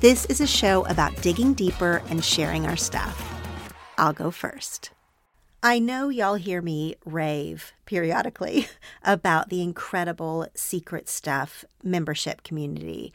This is a show about digging deeper and sharing our stuff. I'll go first. I know y'all hear me rave periodically about the incredible Secret Stuff membership community.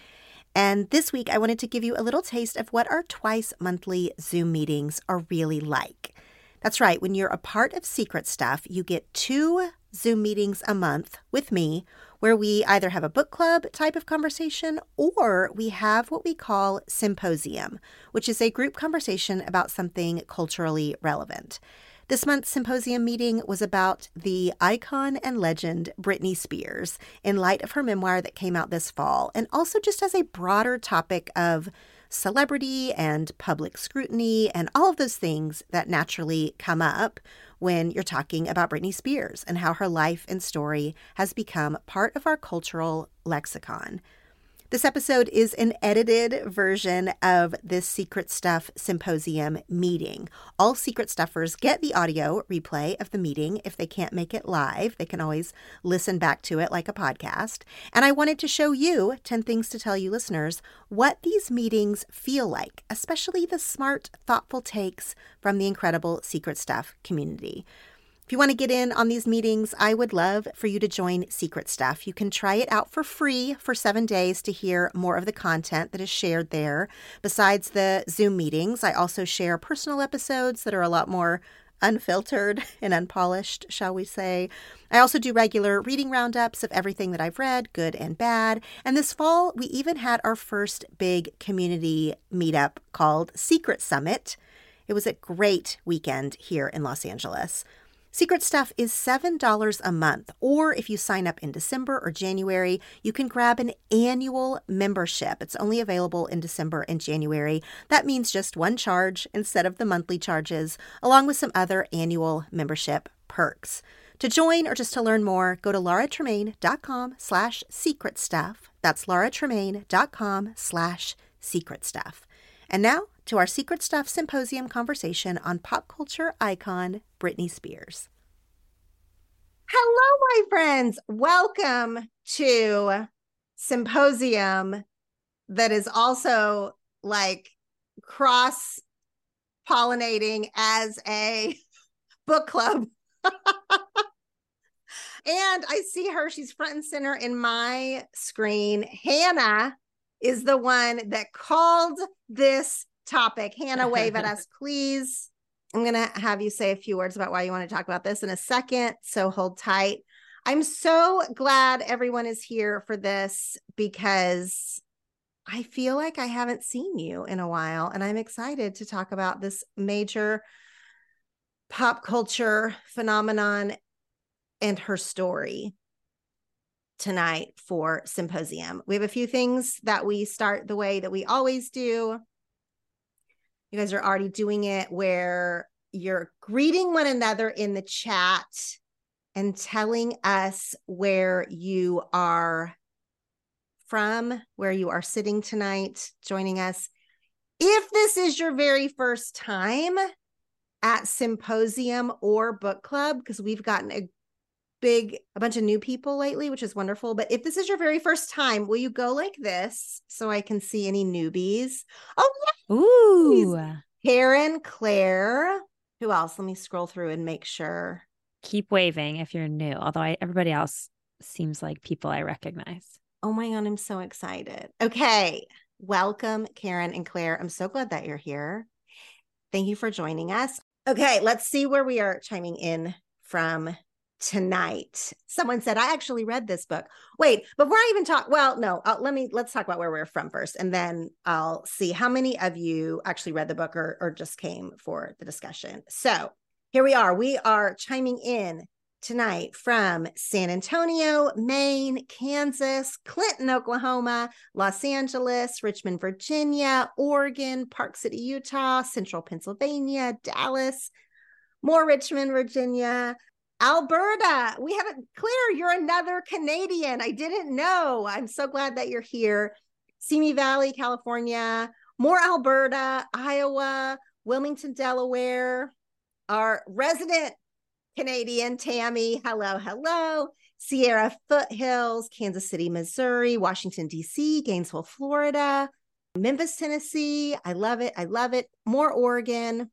And this week, I wanted to give you a little taste of what our twice monthly Zoom meetings are really like. That's right, when you're a part of Secret Stuff, you get two Zoom meetings a month with me where we either have a book club type of conversation or we have what we call symposium, which is a group conversation about something culturally relevant. This month's symposium meeting was about the icon and legend Britney Spears in light of her memoir that came out this fall, and also just as a broader topic of celebrity and public scrutiny and all of those things that naturally come up when you're talking about Britney Spears and how her life and story has become part of our cultural lexicon. This episode is an edited version of this Secret Stuff Symposium meeting. All Secret Stuffers get the audio replay of the meeting. If they can't make it live, they can always listen back to it like a podcast. And I wanted to show you 10 things to tell you listeners what these meetings feel like, especially the smart, thoughtful takes from the incredible Secret Stuff community. If you want to get in on these meetings, I would love for you to join Secret Stuff. You can try it out for free for seven days to hear more of the content that is shared there. Besides the Zoom meetings, I also share personal episodes that are a lot more unfiltered and unpolished, shall we say. I also do regular reading roundups of everything that I've read, good and bad. And this fall, we even had our first big community meetup called Secret Summit. It was a great weekend here in Los Angeles. Secret Stuff is $7 a month, or if you sign up in December or January, you can grab an annual membership. It's only available in December and January. That means just one charge instead of the monthly charges, along with some other annual membership perks. To join or just to learn more, go to lauratremaine.com slash secret stuff. That's lauratremaine.com slash secret stuff. And now to our Secret Stuff Symposium conversation on pop culture icon Britney Spears. Hello, my friends. Welcome to Symposium that is also like cross pollinating as a book club. and I see her, she's front and center in my screen. Hannah is the one that called this topic. Hannah, wave at us, please. I'm going to have you say a few words about why you want to talk about this in a second. So hold tight. I'm so glad everyone is here for this because I feel like I haven't seen you in a while. And I'm excited to talk about this major pop culture phenomenon and her story tonight for symposium. We have a few things that we start the way that we always do. You guys are already doing it where you're greeting one another in the chat and telling us where you are from, where you are sitting tonight, joining us. If this is your very first time at symposium or book club, because we've gotten a big a bunch of new people lately which is wonderful but if this is your very first time will you go like this so i can see any newbies? Oh yeah. Ooh. Karen claire who else? Let me scroll through and make sure. Keep waving if you're new although I, everybody else seems like people i recognize. Oh my god i'm so excited. Okay welcome karen and claire i'm so glad that you're here. Thank you for joining us. Okay let's see where we are chiming in from tonight. Someone said, I actually read this book. Wait, before I even talk, well, no, let me, let's talk about where we're from first. And then I'll see how many of you actually read the book or, or just came for the discussion. So here we are. We are chiming in tonight from San Antonio, Maine, Kansas, Clinton, Oklahoma, Los Angeles, Richmond, Virginia, Oregon, Park City, Utah, Central Pennsylvania, Dallas, more Richmond, Virginia, Alberta. We haven't, Claire, you're another Canadian. I didn't know. I'm so glad that you're here. Simi Valley, California, more Alberta, Iowa, Wilmington, Delaware, our resident Canadian, Tammy. Hello, hello. Sierra Foothills, Kansas City, Missouri, Washington, D.C., Gainesville, Florida, Memphis, Tennessee. I love it. I love it. More Oregon,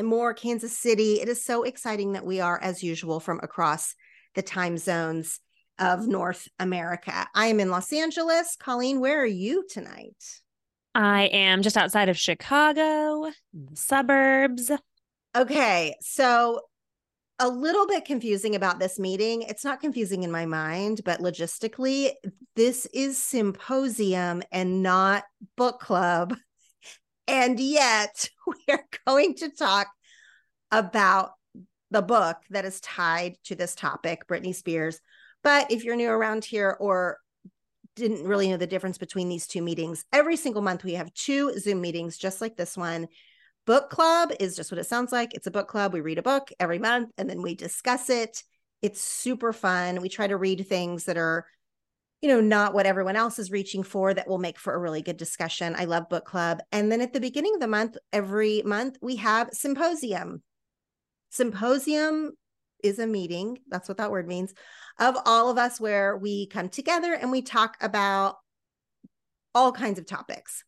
and more Kansas City. It is so exciting that we are, as usual, from across the time zones of North America. I am in Los Angeles. Colleen, where are you tonight? I am just outside of Chicago, suburbs. Okay. So, a little bit confusing about this meeting. It's not confusing in my mind, but logistically, this is symposium and not book club. And yet, we are going to talk about the book that is tied to this topic, Britney Spears. But if you're new around here or didn't really know the difference between these two meetings, every single month we have two Zoom meetings just like this one. Book club is just what it sounds like. It's a book club. We read a book every month and then we discuss it. It's super fun. We try to read things that are you know, not what everyone else is reaching for that will make for a really good discussion. I love book club. And then at the beginning of the month, every month, we have symposium. Symposium is a meeting, that's what that word means, of all of us where we come together and we talk about all kinds of topics.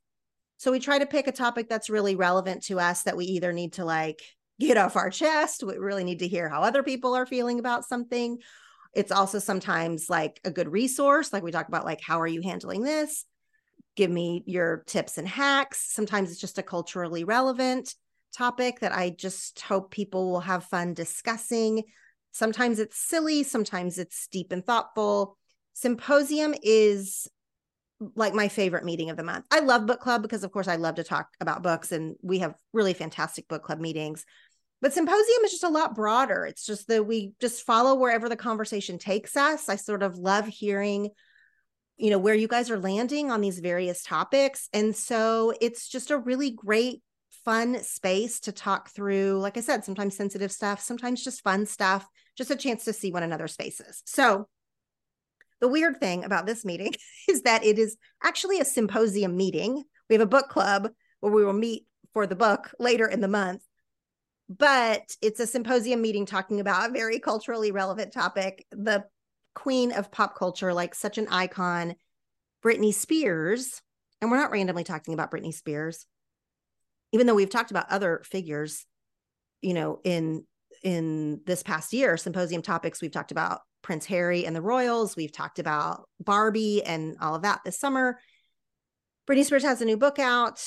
So we try to pick a topic that's really relevant to us that we either need to like get off our chest, we really need to hear how other people are feeling about something, it's also sometimes like a good resource. Like we talk about, like, how are you handling this? Give me your tips and hacks. Sometimes it's just a culturally relevant topic that I just hope people will have fun discussing. Sometimes it's silly, sometimes it's deep and thoughtful. Symposium is like my favorite meeting of the month. I love book club because, of course, I love to talk about books and we have really fantastic book club meetings. But symposium is just a lot broader. It's just that we just follow wherever the conversation takes us. I sort of love hearing you know where you guys are landing on these various topics and so it's just a really great fun space to talk through like i said sometimes sensitive stuff sometimes just fun stuff just a chance to see one another's faces so the weird thing about this meeting is that it is actually a symposium meeting we have a book club where we will meet for the book later in the month but it's a symposium meeting talking about a very culturally relevant topic. The queen of pop culture like such an icon britney spears and we're not randomly talking about britney spears even though we've talked about other figures you know in in this past year symposium topics. We've talked about prince harry and the royals. We've talked about barbie and all of that this summer. Britney spears has a new book out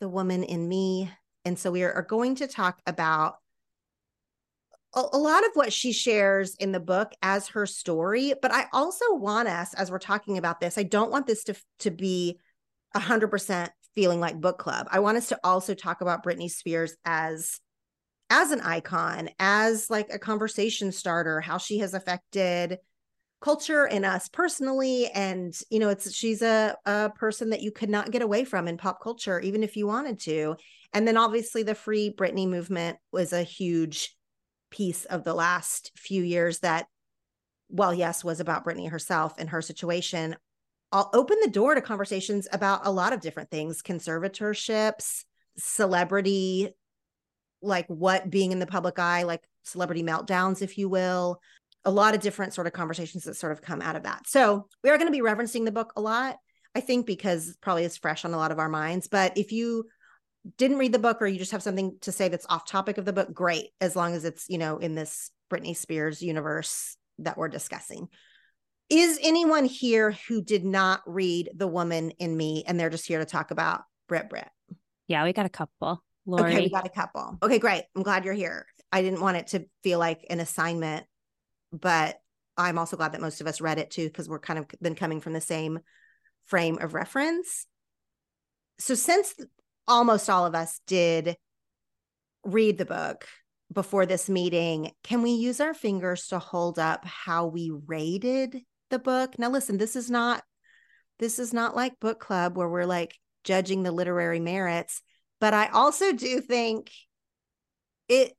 the woman in me And so we are going to talk about a, a lot of what she shares in the book as her story. But I also want us, as we're talking about this, I don't want this to, to be 100% feeling like book club. I want us to also talk about Britney Spears as as an icon, as like a conversation starter, how she has affected culture and us personally and you know it's she's a a person that you could not get away from in pop culture even if you wanted to and then obviously the free Britney movement was a huge piece of the last few years that well yes was about Britney herself and her situation I'll open the door to conversations about a lot of different things conservatorships celebrity like what being in the public eye like celebrity meltdowns if you will a lot of different sort of conversations that sort of come out of that. So we are going to be referencing the book a lot, I think, because probably it's fresh on a lot of our minds. But if you didn't read the book or you just have something to say that's off topic of the book, great, as long as it's, you know, in this Britney Spears universe that we're discussing. Is anyone here who did not read The Woman in Me and they're just here to talk about Brit Brit? Yeah, we got a couple. Lori. Okay, we got a couple. Okay, great. I'm glad you're here. I didn't want it to feel like an assignment but I'm also glad that most of us read it too, because we're kind of been coming from the same frame of reference. So, since almost all of us did read the book before this meeting, can we use our fingers to hold up how we rated the book? Now, listen, this is not this is not like book club where we're like judging the literary merits, but I also do think it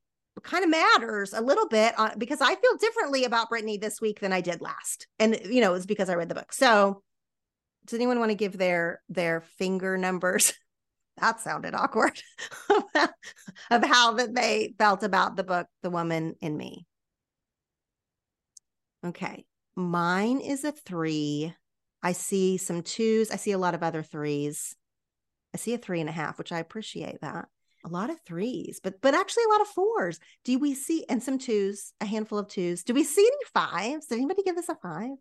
kind of matters a little bit uh, because I feel differently about Britney this week than I did last. And you know, it's because I read the book. So does anyone want to give their their finger numbers? that sounded awkward of how that they felt about the book, The Woman in Me. Okay. Mine is a three. I see some twos. I see a lot of other threes. I see a three and a half, which I appreciate that a lot of threes, but but actually a lot of fours. Do we see and some twos, a handful of twos? Do we see any fives? Did anybody give this a five?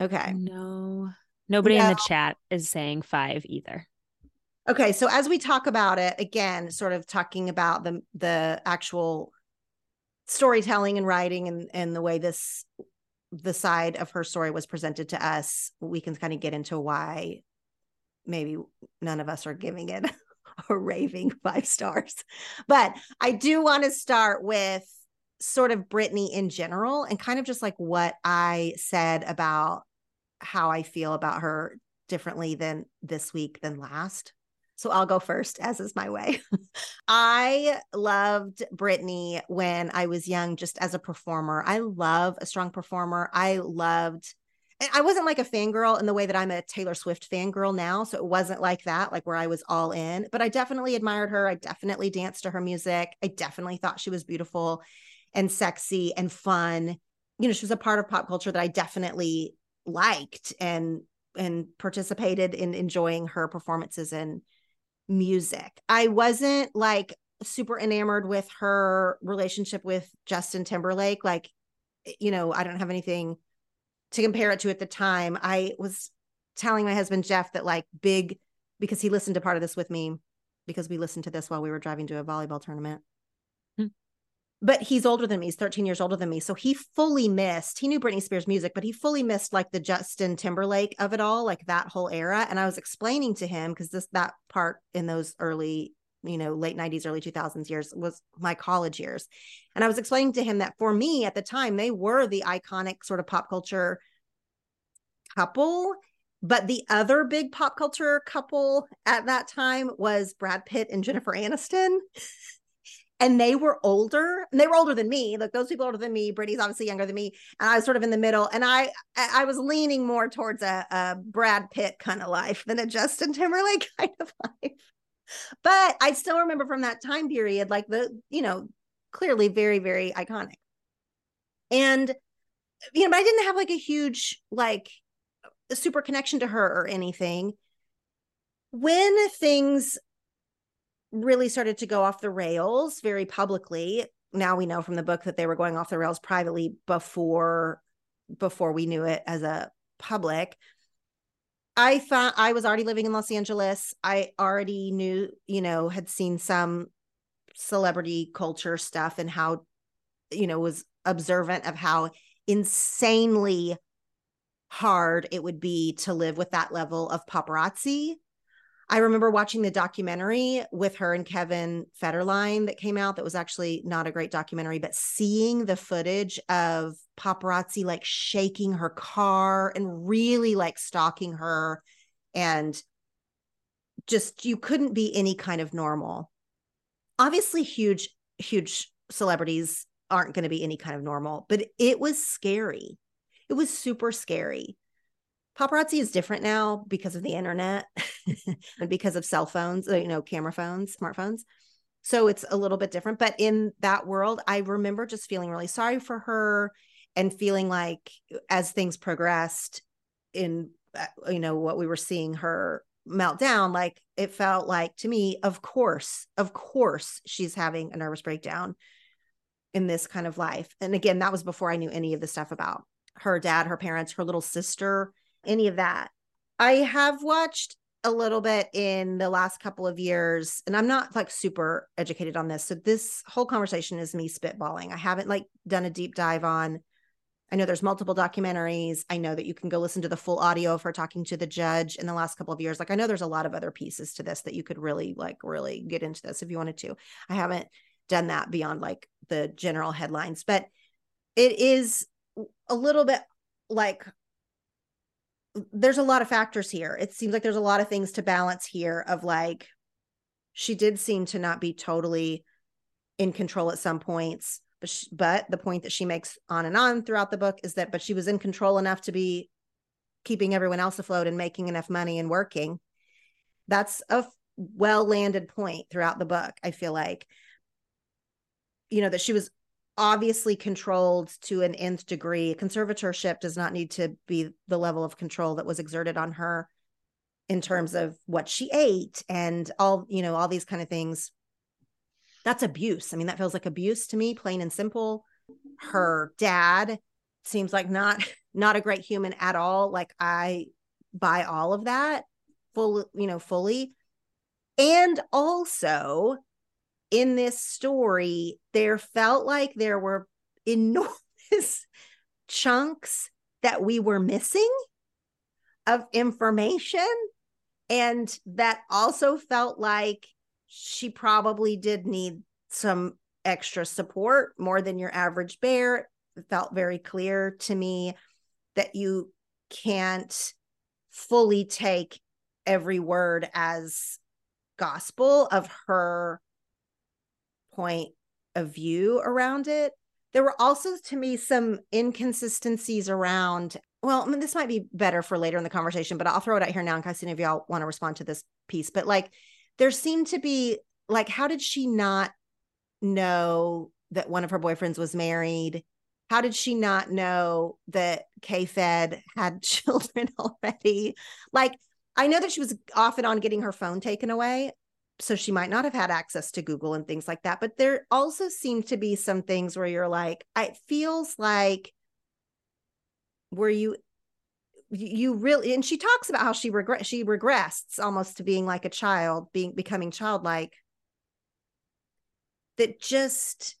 Okay. No. Nobody no. in the chat is saying five either. Okay, so as we talk about it again, sort of talking about the the actual storytelling and writing and and the way this the side of her story was presented to us, we can kind of get into why maybe none of us are giving it a raving five stars. But I do want to start with sort of Britney in general and kind of just like what I said about how I feel about her differently than this week than last. So I'll go first, as is my way. I loved Britney when I was young, just as a performer. I love a strong performer. I loved I wasn't like a fangirl in the way that I'm a Taylor Swift fangirl now. So it wasn't like that, like where I was all in, but I definitely admired her. I definitely danced to her music. I definitely thought she was beautiful and sexy and fun. You know, she was a part of pop culture that I definitely liked and and participated in enjoying her performances and music. I wasn't like super enamored with her relationship with Justin Timberlake. Like, eh, you know, I don't have anything to compare it to at the time, I was telling my husband Jeff that like big because he listened to part of this with me because we listened to this while we were driving to a volleyball tournament. Hmm. But he's older than me. He's 13 years older than me. So he fully missed, he knew Britney Spears music, but he fully missed like the Justin Timberlake of it all, like that whole era. And I was explaining to him because this, that part in those early you know late 90s early 2000s years was my college years and i was explaining to him that for me at the time they were the iconic sort of pop culture couple but the other big pop culture couple at that time was brad pitt and jennifer aniston and they were older and they were older than me like those people older than me Britney's obviously younger than me and i was sort of in the middle and i i was leaning more towards a, a brad pitt kind of life than a justin timberlake kind of life but I still remember from that time period, like the, you know, clearly very, very iconic. And, you know, but I didn't have like a huge, like, super connection to her or anything. When things really started to go off the rails very publicly, now we know from the book that they were going off the rails privately before before we knew it as a public. I thought I was already living in Los Angeles. I already knew, you know, had seen some celebrity culture stuff and how you know was observant of how insanely hard it would be to live with that level of paparazzi I remember watching the documentary with her and Kevin Federline that came out that was actually not a great documentary, but seeing the footage of paparazzi like shaking her car and really like stalking her and just you couldn't be any kind of normal. Obviously huge huge celebrities aren't going to be any kind of normal, but it was scary. It was super scary paparazzi is different now because of the internet and because of cell phones, uh, you know, camera phones, smartphones. So it's a little bit different. But in that world, I remember just feeling really sorry for her and feeling like as things progressed in, uh, you know, what we were seeing her meltdown, like it felt like to me, of course, of course, she's having a nervous breakdown in this kind of life. And again, that was before I knew any of the stuff about her dad, her parents, her little sister any of that. I have watched a little bit in the last couple of years, and I'm not like super educated on this. So this whole conversation is me spitballing. I haven't like done a deep dive on. I know there's multiple documentaries. I know that you can go listen to the full audio of her talking to the judge in the last couple of years. Like I know there's a lot of other pieces to this that you could really like really get into this if you wanted to. I haven't done that beyond like the general headlines, but it is a little bit like there's a lot of factors here. It seems like there's a lot of things to balance here of like she did seem to not be totally in control at some points but she, but the point that she makes on and on throughout the book is that but she was in control enough to be keeping everyone else afloat and making enough money and working that's a well landed point throughout the book i feel like you know that she was obviously controlled to an nth degree. Conservatorship does not need to be the level of control that was exerted on her in terms of what she ate and all, you know, all these kind of things. That's abuse. I mean, that feels like abuse to me, plain and simple. Her dad seems like not not a great human at all. Like I buy all of that full, you know, fully. And also in this story, there felt like there were enormous chunks that we were missing of information. And that also felt like she probably did need some extra support more than your average bear. It felt very clear to me that you can't fully take every word as gospel of her point of view around it. There were also, to me, some inconsistencies around. Well, I mean, this might be better for later in the conversation, but I'll throw it out here now in case any of y'all want to respond to this piece. But like, there seemed to be like, how did she not know that one of her boyfriends was married? How did she not know that K Fed had children already? Like, I know that she was off and on getting her phone taken away so she might not have had access to Google and things like that. But there also seem to be some things where you're like, it feels like where you you really and she talks about how she regret she regrets almost to being like a child being becoming childlike that just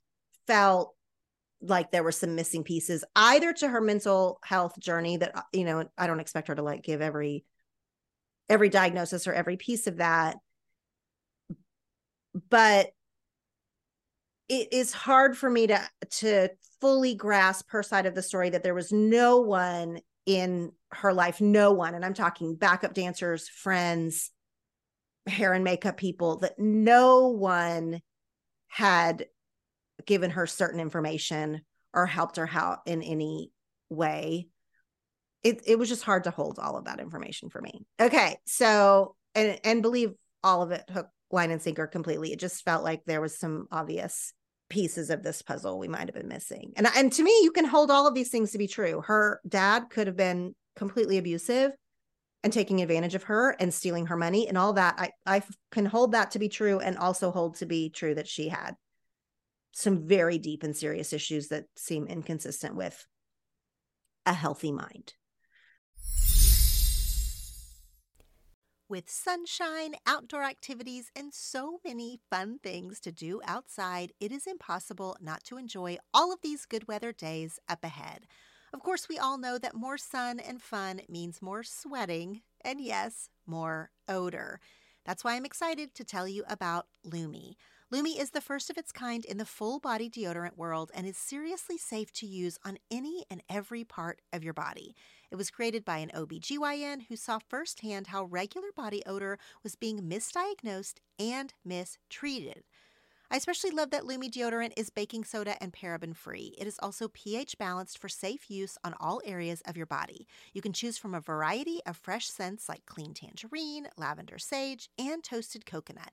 felt like there were some missing pieces either to her mental health journey that uh, you know i don't expect her to like give every every diagnosis or every piece of that but it is hard for me to to fully grasp her side of the story that there was no one in her life no one and i'm talking backup dancers friends hair and makeup people that no one had given her certain information or helped her out in any way. It, it was just hard to hold all of that information for me. Okay so and and believe all of it hook line and sinker completely. It just felt like there was some obvious pieces of this puzzle we might have been missing. And and to me, you can hold all of these things to be true. Her dad could have been completely abusive and taking advantage of her and stealing her money and all that. I I can hold that to be true and also hold to be true that she had some very deep and serious issues that seem inconsistent with a healthy mind. With sunshine, outdoor activities, and so many fun things to do outside, it is impossible not to enjoy all of these good weather days up ahead. Of course, we all know that more sun and fun means more sweating, and yes, more odor. That's why I'm excited to tell you about Lume. Lume is the first of its kind in the full body deodorant world and is seriously safe to use on any and every part of your body. It was created by an OBGYN who saw firsthand how regular body odor was being misdiagnosed and mistreated. I especially love that Lume deodorant is baking soda and paraben free. It is also pH balanced for safe use on all areas of your body. You can choose from a variety of fresh scents like clean tangerine, lavender sage, and toasted coconut.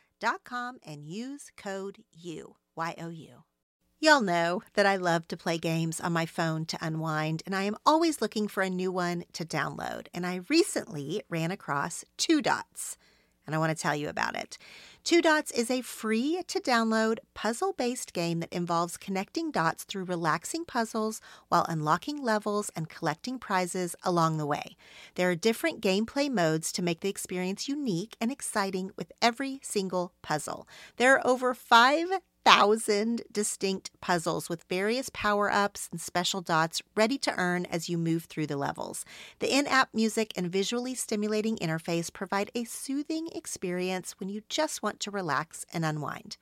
com and use code U, Y O U. Y'all know that I love to play games on my phone to unwind, and I am always looking for a new one to download. And I recently ran across Two Dots and I want to tell you about it. Two Dots is a free to download puzzle based game that involves connecting dots through relaxing puzzles while unlocking levels and collecting prizes along the way. There are different gameplay modes to make the experience unique and exciting with every single puzzle. There are over five thousand distinct puzzles with various power ups and special dots ready to earn as you move through the levels. The in app music and visually stimulating interface provide a soothing experience when you just want to relax and unwind.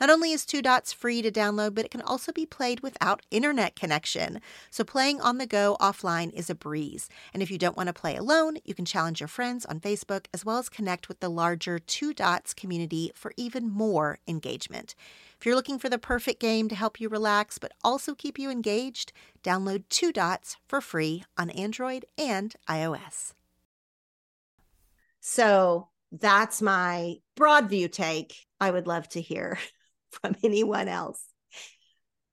Not only is Two Dots free to download, but it can also be played without internet connection. So playing on the go offline is a breeze. And if you don't want to play alone, you can challenge your friends on Facebook as well as connect with the larger Two Dots community for even more engagement. If you're looking for the perfect game to help you relax but also keep you engaged, download Two Dots for free on Android and iOS. So that's my broad view take. I would love to hear from anyone else.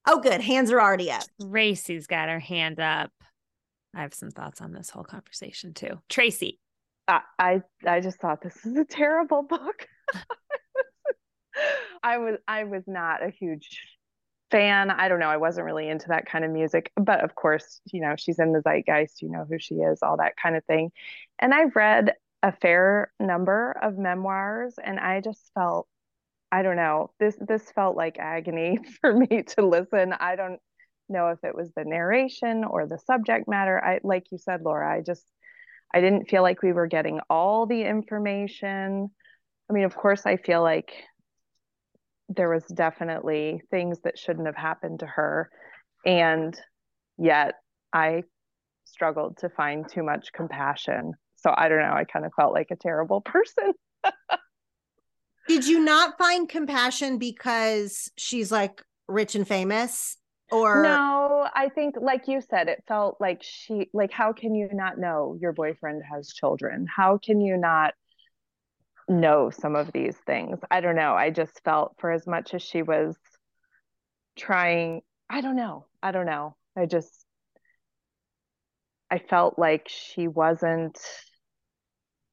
Oh, good. Hands are already up. Tracy's got her hand up. I have some thoughts on this whole conversation too. Tracy. I I, I just thought this is a terrible book. I was I was not a huge fan. I don't know. I wasn't really into that kind of music, but of course, you know, she's in the zeitgeist. You know who she is, all that kind of thing. And I've read a fair number of memoirs, and I just felt, I don't know, this this felt like agony for me to listen. I don't know if it was the narration or the subject matter. I like you said, Laura. I just I didn't feel like we were getting all the information. I mean, of course, I feel like there was definitely things that shouldn't have happened to her and yet i struggled to find too much compassion so i don't know i kind of felt like a terrible person did you not find compassion because she's like rich and famous or no i think like you said it felt like she like how can you not know your boyfriend has children how can you not know some of these things. I don't know. I just felt for as much as she was trying, I don't know. I don't know. I just, I felt like she wasn't,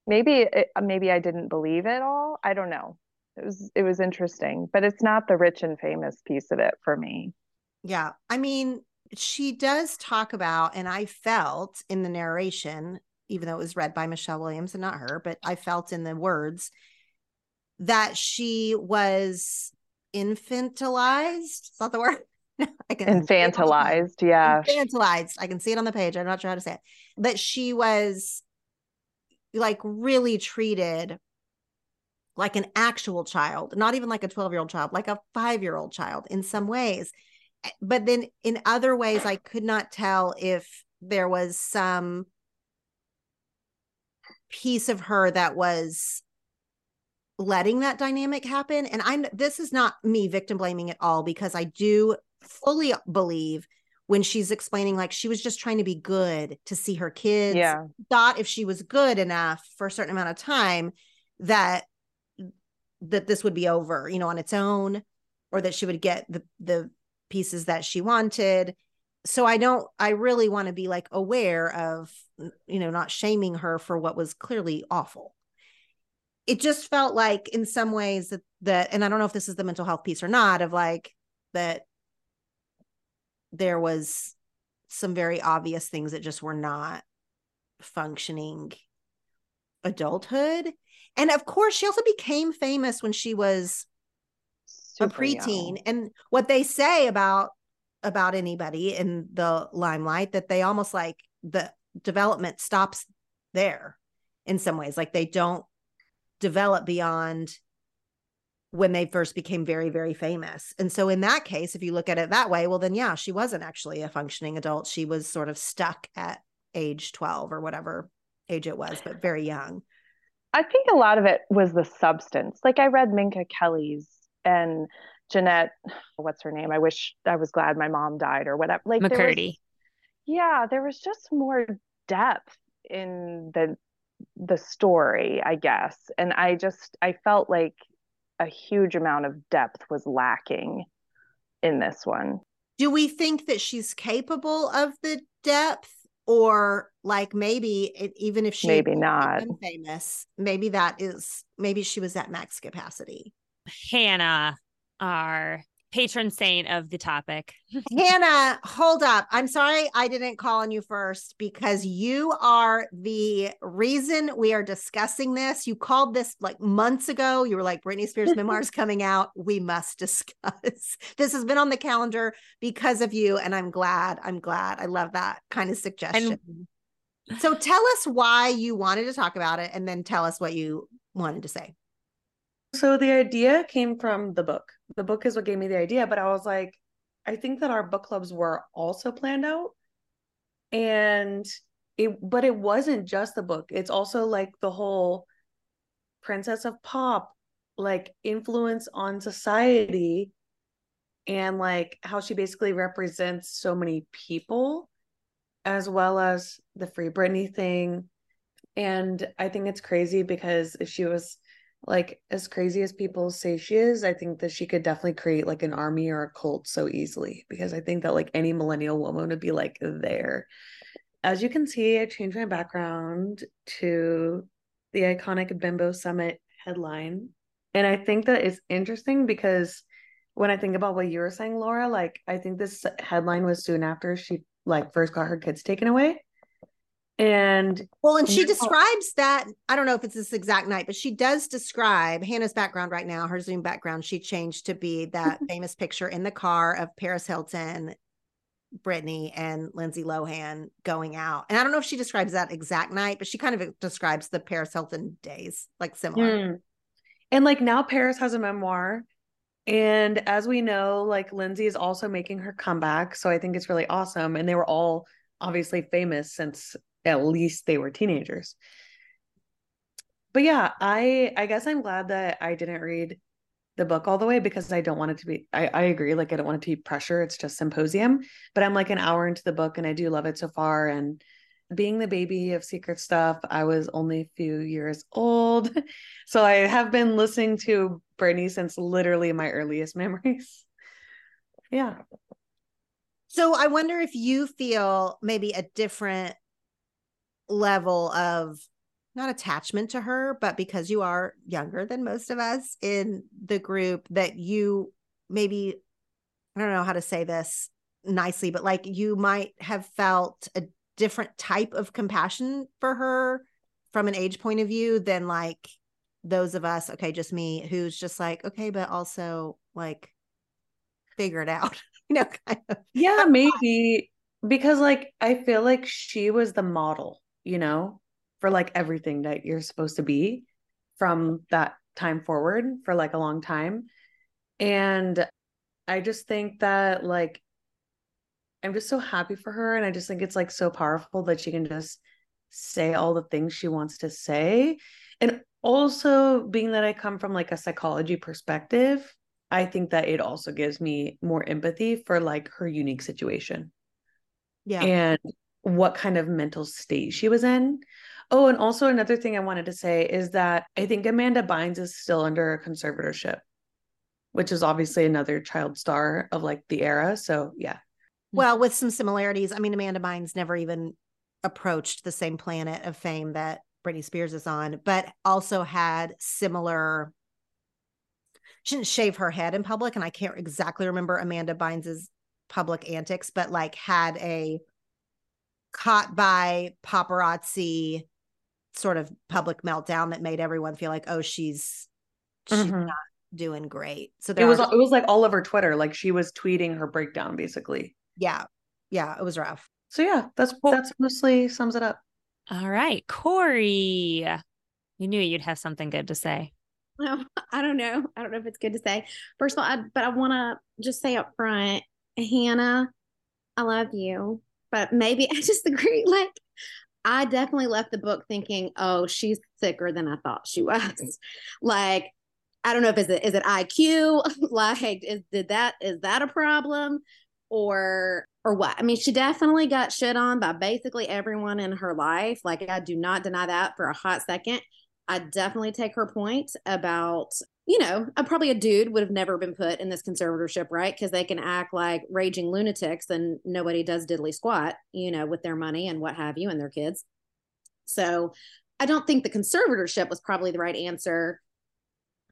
maybe, it, maybe I didn't believe it all. I don't know. It was, it was interesting, but it's not the rich and famous piece of it for me. Yeah. I mean, she does talk about, and I felt in the narration even though it was read by Michelle Williams and not her, but I felt in the words that she was infantilized. Is that the word? I can infantilized, yeah. Infantilized. I can see it on the page. I'm not sure how to say it. That she was like really treated like an actual child, not even like a 12 year old child, like a five year old child in some ways. Eh, but then in other ways, I could not tell if there was some piece of her that was letting that dynamic happen. And i'm this is not me victim blaming at all because i do fully believe when she's explaining like she was just trying to be good to see her kids. Yeah. Thought if she was good enough for a certain amount of time that that this would be over, you know, on its own, or that she would get the the pieces that she wanted. So I don't I really want to be like aware of you know not shaming her for what was clearly awful. It just felt like in some ways that that and I don't know if this is the mental health piece or not of like that there was some very obvious things that just were not functioning adulthood. And of course, she also became famous when she was Super a preteen. Young. And what they say about about anybody in the limelight that they almost like the development stops there in some ways. Like they don't develop beyond when they first became very, very famous. And so, in that case, if you look at it that way, well, then yeah, she wasn't actually a functioning adult. She was sort of stuck at age 12 or whatever age it was, but very young. I think a lot of it was the substance. Like I read Minka Kelly's and Jennette, what's her name? I wish I was glad my mom died or whatever. Like McCurdy. Was, yeah, there was just more depth in the the story, I guess. And I just I felt like a huge amount of depth was lacking in this one. Do we think that she's capable of the depth? Or like maybe it, even if she maybe not famous, maybe that is maybe she was at max capacity. Hannah, our patron saint of the topic. Hannah, hold up. I'm sorry I didn't call on you first because you are the reason we are discussing this. You called this like months ago. You were like, Britney Spears memoirs coming out. We must discuss. this has been on the calendar because of you. And I'm glad. I'm glad. I love that kind of suggestion. And- so tell us why you wanted to talk about it and then tell us what you wanted to say. So the idea came from the book. The book is what gave me the idea, but I was like, I think that our book clubs were also planned out. And it but it wasn't just the book. It's also like the whole princess of pop like influence on society and like how she basically represents so many people as well as the free Britney thing. And I think it's crazy because if she was like as crazy as people say she is, I think that she could definitely create like an army or a cult so easily because I think that like any millennial woman would be like there. As you can see, I changed my background to the iconic Bimbo Summit headline. And I think that it's interesting because when I think about what you were saying, Laura, like I think this headline was soon after she like first got her kids taken away. And well, and she describes that. I don't know if it's this exact night, but she does describe Hannah's background right now. Her Zoom background, she changed to be that famous picture in the car of Paris Hilton, britney and Lindsay Lohan going out. And I don't know if she describes that exact night, but she kind of describes the Paris Hilton days, like similar. Mm. And like now, Paris has a memoir. And as we know, like Lindsay is also making her comeback. So I think it's really awesome. And they were all obviously famous since at least they were teenagers. But yeah i i guess i'm glad that i didn't read the book all the way because i don't want it to be i, I agree like i don't want it to be pressure it's just symposium. But i'm like an hour into the book and i do love it so far. And being the baby of secret stuff i was only a few years old. So i have been listening to Britney since literally my earliest memories. Yeah. So i wonder if you feel maybe a different level of not attachment to her, but because you are younger than most of us in the group, that you maybe, I don't know how to say this nicely, but like you might have felt a different type of compassion for her from an age point of view than like those of us, okay, just me, who's just like, okay, but also like figure it out, you know, kind of. Yeah, maybe because like I feel like she was the model you know, for like everything that you're supposed to be from that time forward for like a long time. And I just think that like I'm just so happy for her and I just think it's like so powerful that she can just say all the things she wants to say. And also being that I come from like a psychology perspective, I think that it also gives me more empathy for like her unique situation. Yeah. And what kind of mental state she was in. Oh, and also another thing I wanted to say is that I think Amanda Bynes is still under a conservatorship, which is obviously another child star of like the era. So yeah. Well, with some similarities. I mean, Amanda Bynes never even approached the same planet of fame that Britney Spears is on, but also had similar. She didn't shave her head in public, and I can't exactly remember Amanda Bynes's public antics, but like had a caught by paparazzi sort of public meltdown that made everyone feel like, oh, she's she's Mhm. not doing great. So It was are- it was like all over Twitter. Like she was tweeting her breakdown basically. yeah, yeah, it was rough. So yeah, that's that's mostly sums it up. All right, Corey. You knew you'd have something good to say. Well, I don't know. I don't know if it's good to say. First of all, I, but I want to just say up front, Hannah, I love you, but maybe I just agree. Like, I definitely left the book thinking, oh, she's sicker than I thought she was. like, I don't know if is it is it IQ? like, is did that is that a problem? Or or what? I mean, she definitely got shit on by basically everyone in her life. Like, I do not deny that for a hot second. I definitely take her point about, you know, uh, probably a dude would have never been put in this conservatorship, right? Because they can act like raging lunatics and nobody does diddly squat, you know, with their money and what have you and their kids. So I don't think the conservatorship was probably the right answer.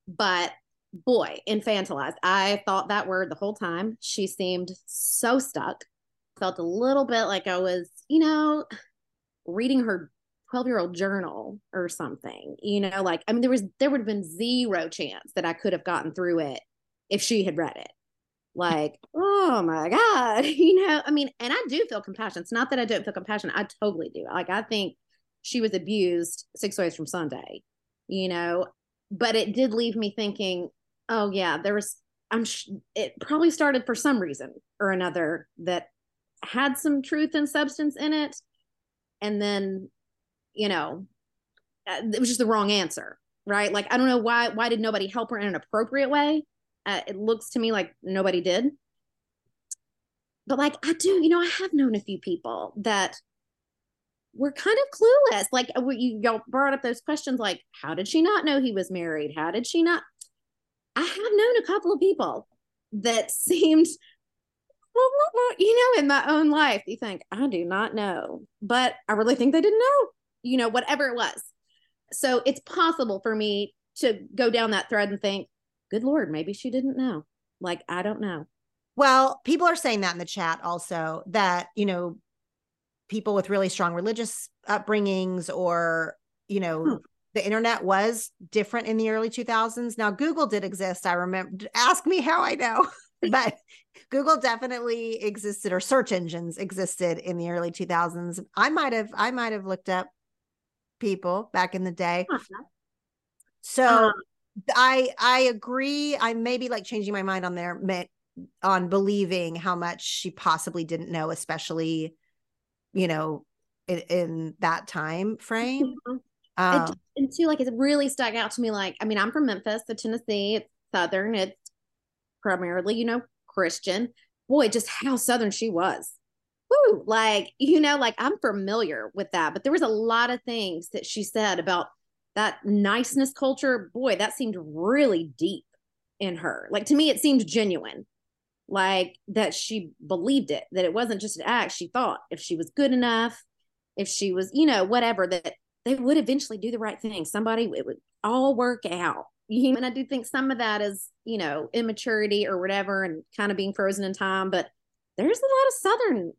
But boy, infantilized. I thought that word the whole time. She seemed so stuck. Felt a little bit like I was, you know, reading her 12 year old journal or something you know like i mean there was there would have been zero chance that i could have gotten through it if she had read it. Like oh my god you know i mean and i do feel compassion. It's not that i don't feel compassion i totally do. Like i think she was abused six ways from sunday you know but it did leave me thinking oh yeah there was i'm sh- it probably started for some reason or another that had some truth and substance in it. And then you know uh, it was just the wrong answer right? Like i don't know why why did nobody help her in an appropriate way? Uh, it looks to me like nobody did. But like i do you know i have known a few people that were kind of clueless. Like uh, you y'all brought up those questions like how did she not know he was married? How did she not? I have known a couple of people that seemed you know in my own life you think i do not know but i really think they didn't know you know, whatever it was. So it's possible for me to go down that thread and think, good Lord, maybe she didn't know. Like, I don't know. Well, people are saying that in the chat also that, you know, people with really strong religious upbringings or, you know, Hmm. the internet was different in the early 2000s. Now, Google did exist. I remember, ask me how I know, but Google definitely existed or search engines existed in the early 2000s. I might have, I might have looked up people back in the day. So Um, I I agree. I may be like changing my mind on there on believing how much she possibly didn't know, especially you know in, in that time frame. Mhm. Um, and too, like, it really stuck out to me. Like, I mean, I'm from Memphis, so Tennessee, it's Southern, it's primarily, you know, Christian. Boy, just how Southern she was. Woo! Like, you know, like I'm familiar with that, but there was a lot of things that she said about that niceness culture. Boy, that seemed really deep in her. Like, to me, it seemed genuine. Like, that she believed it, that it wasn't just an act. She thought if she was good enough, if she was, you know, whatever, that they would eventually do the right thing. Somebody, it would all work out. And I do think some of that is, you know, immaturity or whatever and kind of being frozen in time. But there's a lot of Southern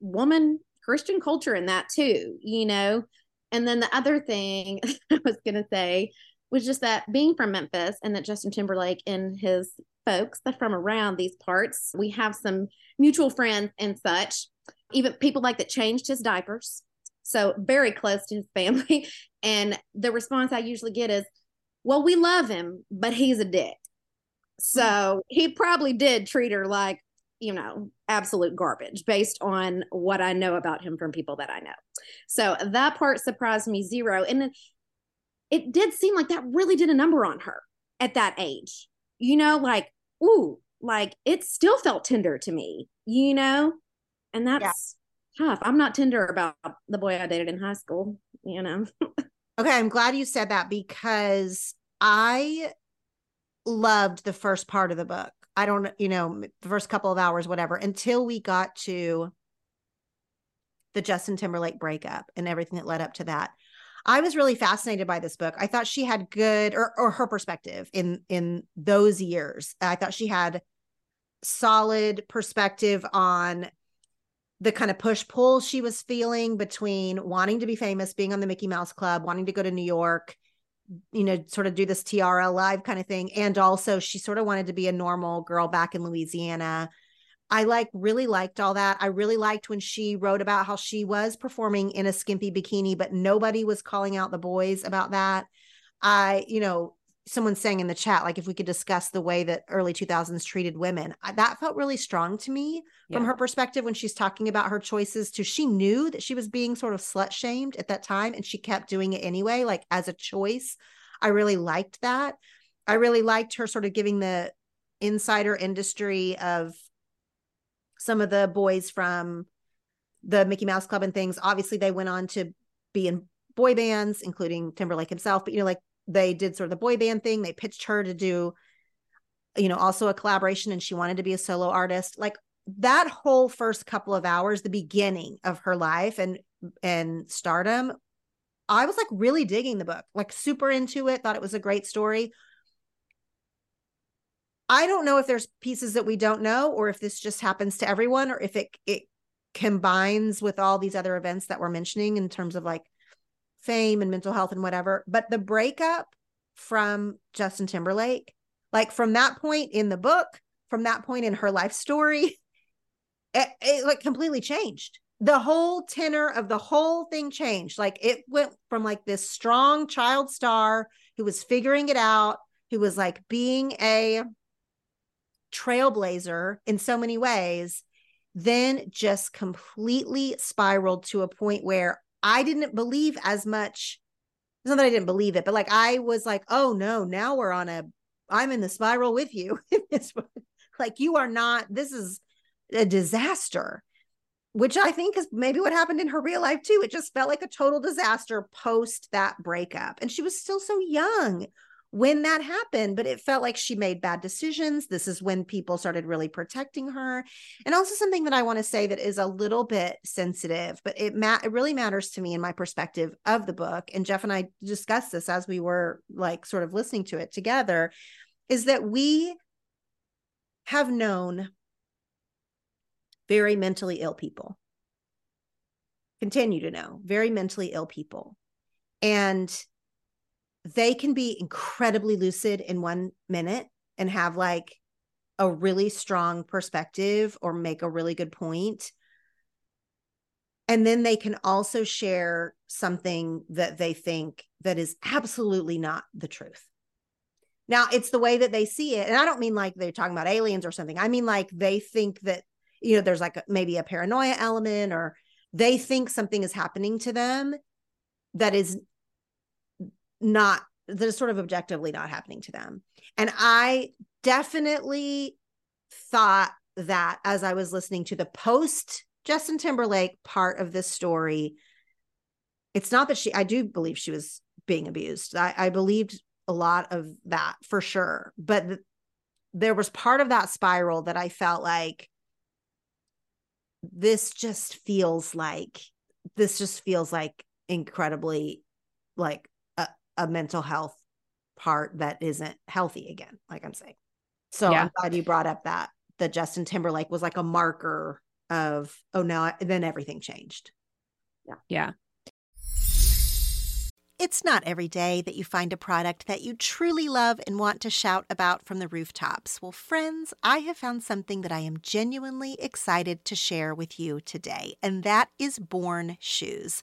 woman Christian culture in that too, you know? And then the other thing I was to say was just that being from Memphis and that Justin Timberlake and his folks that from around these parts, we have some mutual friends and such, even people like that changed his diapers. So very close to his family. And the response I usually get is, well, we love him, but he's a dick. So he probably did treat her like, you know, absolute garbage based on what I know about him from people that I know. So that part surprised me zero. And it, it did seem like that really did a number on her at that age. You know, like, ooh, like it still felt tender to me, you know? And that's tough. I'm not tender about the boy I dated in high school. you know. Okay, I'm glad you said that because I loved the first part of the book. I don't, you know, the first couple of hours, whatever, until we got to the Justin Timberlake breakup and everything that led up to that. I was really fascinated by this book. I thought she had good or or her perspective in in those years. I thought she had solid perspective on the kind of push pull she was feeling between wanting to be famous, being on the Mickey Mouse Club, wanting to go to New York, you know, sort of do this TRL live kind of thing. And also, she sort of wanted to be a normal girl back in Louisiana. I like really liked all that. I really liked when she wrote about how she was performing in a skimpy bikini, but nobody was calling out the boys about that. I, you know, someone saying in the chat like if we could discuss the way that early 2000s treated women that felt really strong to me yeah. from her perspective when she's talking about her choices to she knew that she was being sort of slut shamed at that time and she kept doing it anyway like as a choice. I really liked that. I really liked her sort of giving the insider industry of some of the boys from the mickey mouse club and things. Obviously they went on to be in boy bands including timberlake himself but you know like they did sort of the boy band thing. They pitched her to do, you know, also a collaboration and she wanted to be a solo artist. Like that whole first couple of hours, the beginning of her life and and stardom, I was like really digging the book, like super into it, thought it was a great story. I don't know if there's pieces that we don't know or if this just happens to everyone or if it it combines with all these other events that we're mentioning in terms of like fame and mental health and whatever. But the breakup from Justin Timberlake, like from that point in the book, from that point in her life story, it, it like completely changed. The whole tenor of the whole thing changed. Like it went from like this strong child star who was figuring it out, who was like being a trailblazer in so many ways, then just completely spiraled to a point where I didn't believe as much. It's not that I didn't believe it, but like I was like, oh no, now we're on a, I'm in the spiral with you. like you are not, this is a disaster, which I think is maybe what happened in her real life too. It just felt like a total disaster post that breakup. And she was still so young when that happened, but it felt like she made bad decisions. This is when people started really protecting her. And also something that I want to say that is a little bit sensitive, but it ma- it really matters to me in my perspective of the book. And Jeff and I discussed this as we were like sort of listening to it together is that we have known very mentally ill people. Continue to know very mentally ill people. And they can be incredibly lucid in one minute and have like a really strong perspective or make a really good point. And then they can also share something that they think that is absolutely not the truth. Now, it's the way that they see it. And I don't mean like they're talking about aliens or something. I mean like they think that, you know, there's like maybe a paranoia element or they think something is happening to them that is not that is sort of objectively not happening to them. And I definitely thought that as I was listening to the post Justin Timberlake part of this story, it's not that she, I do believe she was being abused. I, I believed a lot of that for sure. But th- there was part of that spiral that I felt like this just feels like, this just feels like incredibly like a mental health part that isn't healthy again, like I'm saying. So yeah. I'm glad you brought up that that Justin Timberlake was like a marker of oh no, then everything changed. Yeah. Yeah. It's not every day that you find a product that you truly love and want to shout about from the rooftops. Well, friends, I have found something that I am genuinely excited to share with you today, and that is Born Shoes.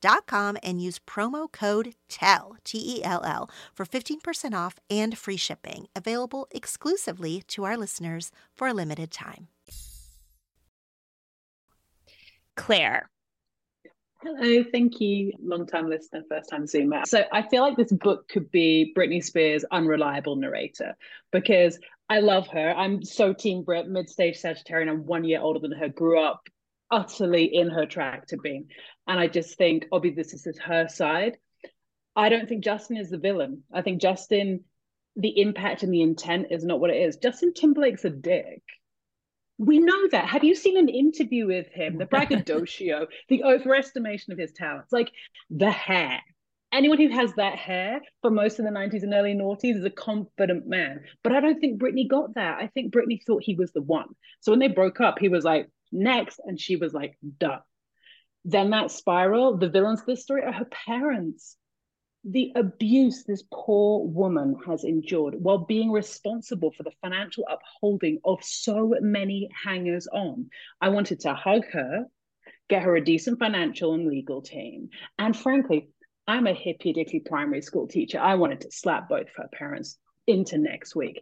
Dot com and use promo code TELL, T E L L, for 15% off and free shipping, available exclusively to our listeners for a limited time. Claire. Hello, thank you. Long time listener, first time Zoomer. So I feel like this book could be Britney Spears' unreliable narrator because I love her. I'm so team Brit, mid stage Sagittarian. I'm one year older than her, grew up utterly in her track to being. And I just think, obviously, this is her side. I don't think Justin is the villain. I think Justin, the impact and the intent is not what it is. Justin Timberlake's a dick. We know that. Have you seen an interview with him? The braggadocio, the overestimation of his talents, like the hair. Anyone who has that hair for most of the 90s and early noughties is a confident man. But I don't think Britney got that. I think Britney thought he was the one. So when they broke up, he was like, next. And she was like, duh. Then that spiral, the villains of this story are her parents. The abuse this poor woman has endured while being responsible for the financial upholding of so many hangers on. I wanted to hug her, get her a decent financial and legal team. And frankly, I'm a hippy dicky primary school teacher. I wanted to slap both of her parents into next week.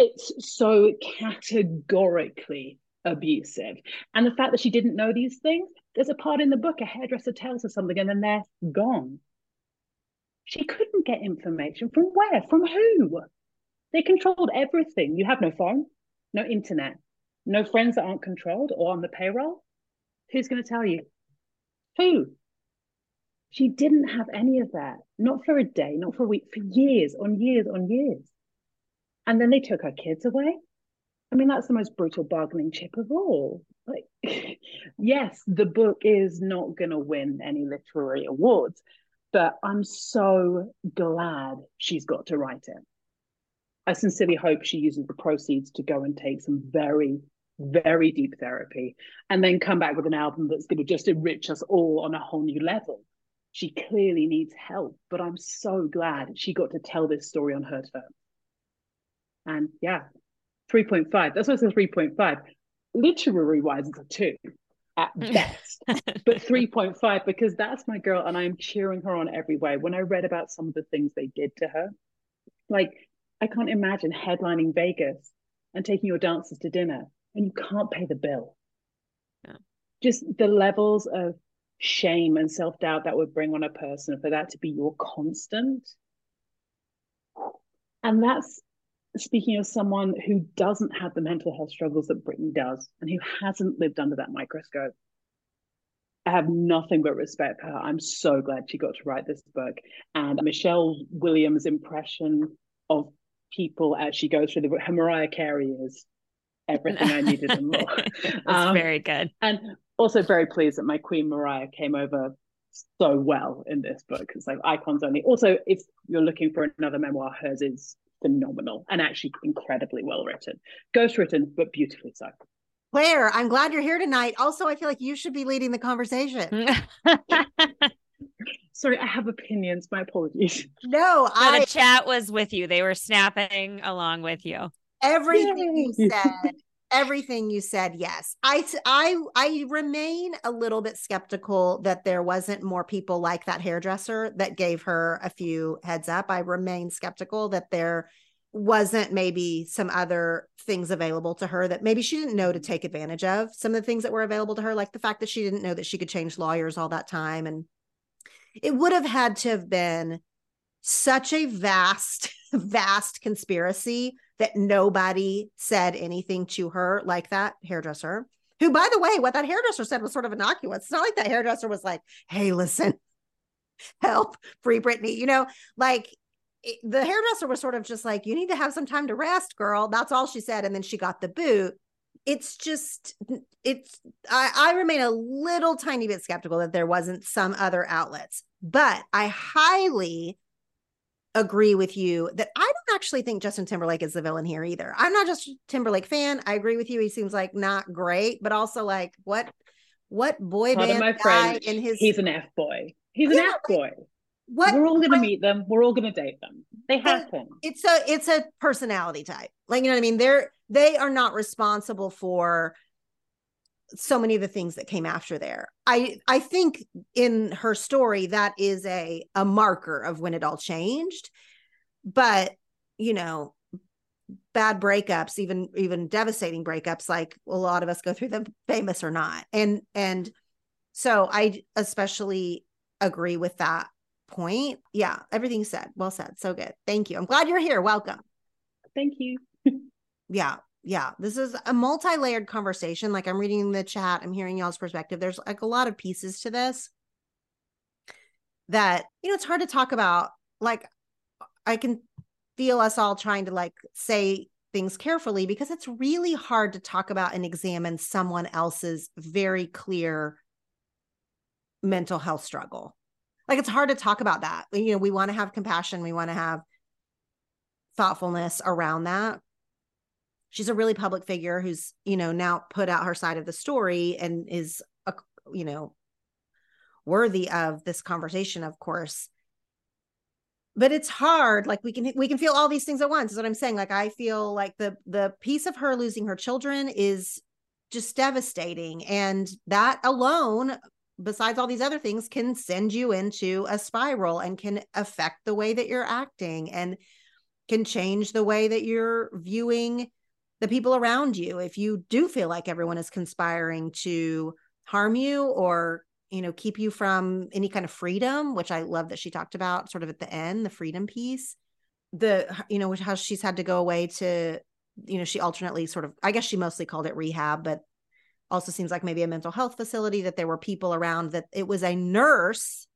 It's so categorically abusive. And the fact that she didn't know these things, there's a part in the book, a hairdresser tells her something and then they're gone. She couldn't get information from where? From who? They controlled everything. You have no phone, no internet, no friends that aren't controlled or on the payroll. Who's going to tell you? Who? She didn't have any of that, not for a day, not for a week, for years on years on years. And then they took her kids away. I mean, that's the most brutal bargaining chip of all. Like, yes, the book is not going to win any literary awards, but I'm so glad she's got to write it. I sincerely hope she uses the proceeds to go and take some very, very deep therapy and then come back with an album that's going to just enrich us all on a whole new level. She clearly needs help, but I'm so glad she got to tell this story on her terms. And yeah, 3.5. That's why it's a 3.5. Literary wise, it's a two at best, but 3.5 because that's my girl and I'm cheering her on every way. When I read about some of the things they did to her, like I can't imagine headlining Vegas and taking your dancers to dinner and you can't pay the bill. Yeah. Just the levels of shame and self doubt that would bring on a person for that to be your constant. And that's speaking of someone who doesn't have the mental health struggles that Britney does and who hasn't lived under that microscope. I have nothing but respect for her. I'm so glad she got to write this book. And Michelle Williams' impression of people as she goes through the her Mariah Carey is everything I needed and more. That's um, very good. And also very pleased that my Queen Mariah came over so well in this book. It's like icons only. Also, if you're looking for another memoir, hers is phenomenal and actually incredibly well written. Ghost written, but beautifully so. Claire, I'm glad you're here tonight. Also, I feel like you should be leading the conversation. Sorry, I have opinions. My apologies. No, I the chat was with you. They were snapping along with you. Everything Yay. you said everything you said yes. I i i remain a little bit skeptical that there wasn't more people like that hairdresser that gave her a few heads up. I remain skeptical that there wasn't maybe some other things available to her that maybe she didn't know to take advantage of some of the things that were available to her like the fact that she didn't know that she could change lawyers all that time. And it would have had to have been such a vast vast conspiracy that nobody said anything to her like that hairdresser. Who, by the way, what that hairdresser said was sort of innocuous. It's not like that hairdresser was like, hey, listen, help, free Britney. You know, like it, the hairdresser was sort of just like, you need to have some time to rest, girl. That's all she said. And then she got the boot. It's just, it's, I, I remain a little tiny bit skeptical that there wasn't some other outlets, but I highly agree with you that I don't actually think Justin Timberlake is the villain here either. I'm not just Timberlake fan. I agree with you. He seems like not great, but also like what what boy Pardon band my guy in his He's an F boy. He's an F boy. what We're all going to what- meet them. We're all going to date them. They happen. it's a it's a personality type. Like you know what I mean? They're they are not responsible for so many of the things that came after there. I I think in her story that is a a marker of when it all changed. But, you know, bad breakups, even even devastating breakups like a lot of us go through them famous or not. And and so I especially agree with that point. Yeah, everything said. Well said. So good. Thank you. I'm glad you're here. Welcome. Thank you. Yeah. Yeah. This is a multi-layered conversation. Like I'm reading the chat, I'm hearing y'all's perspective. There's like a lot of pieces to this that, you know, it's hard to talk about. Like I can feel us all trying to like say things carefully because it's really hard to talk about and examine someone else's very clear mental health struggle. Like it's hard to talk about that. You know, we want to have compassion, we want to have thoughtfulness around that. She's a really public figure who's, you know, now put out her side of the story and is, a, you know, worthy of this conversation, of course. But it's hard. Like we can we can feel all these things at once. Is what I'm saying. Like I feel like the the piece of her losing her children is just devastating, and that alone besides all these other things can send you into a spiral and can affect the way that you're acting and can change the way that you're viewing the people around you if you do feel like everyone is conspiring to harm you or you know keep you from any kind of freedom which i love that she talked about sort of at the end the freedom piece the you know how she's had to go away to you know she alternately sort of i guess she mostly called it rehab but also seems like maybe a mental health facility that there were people around that it was a nurse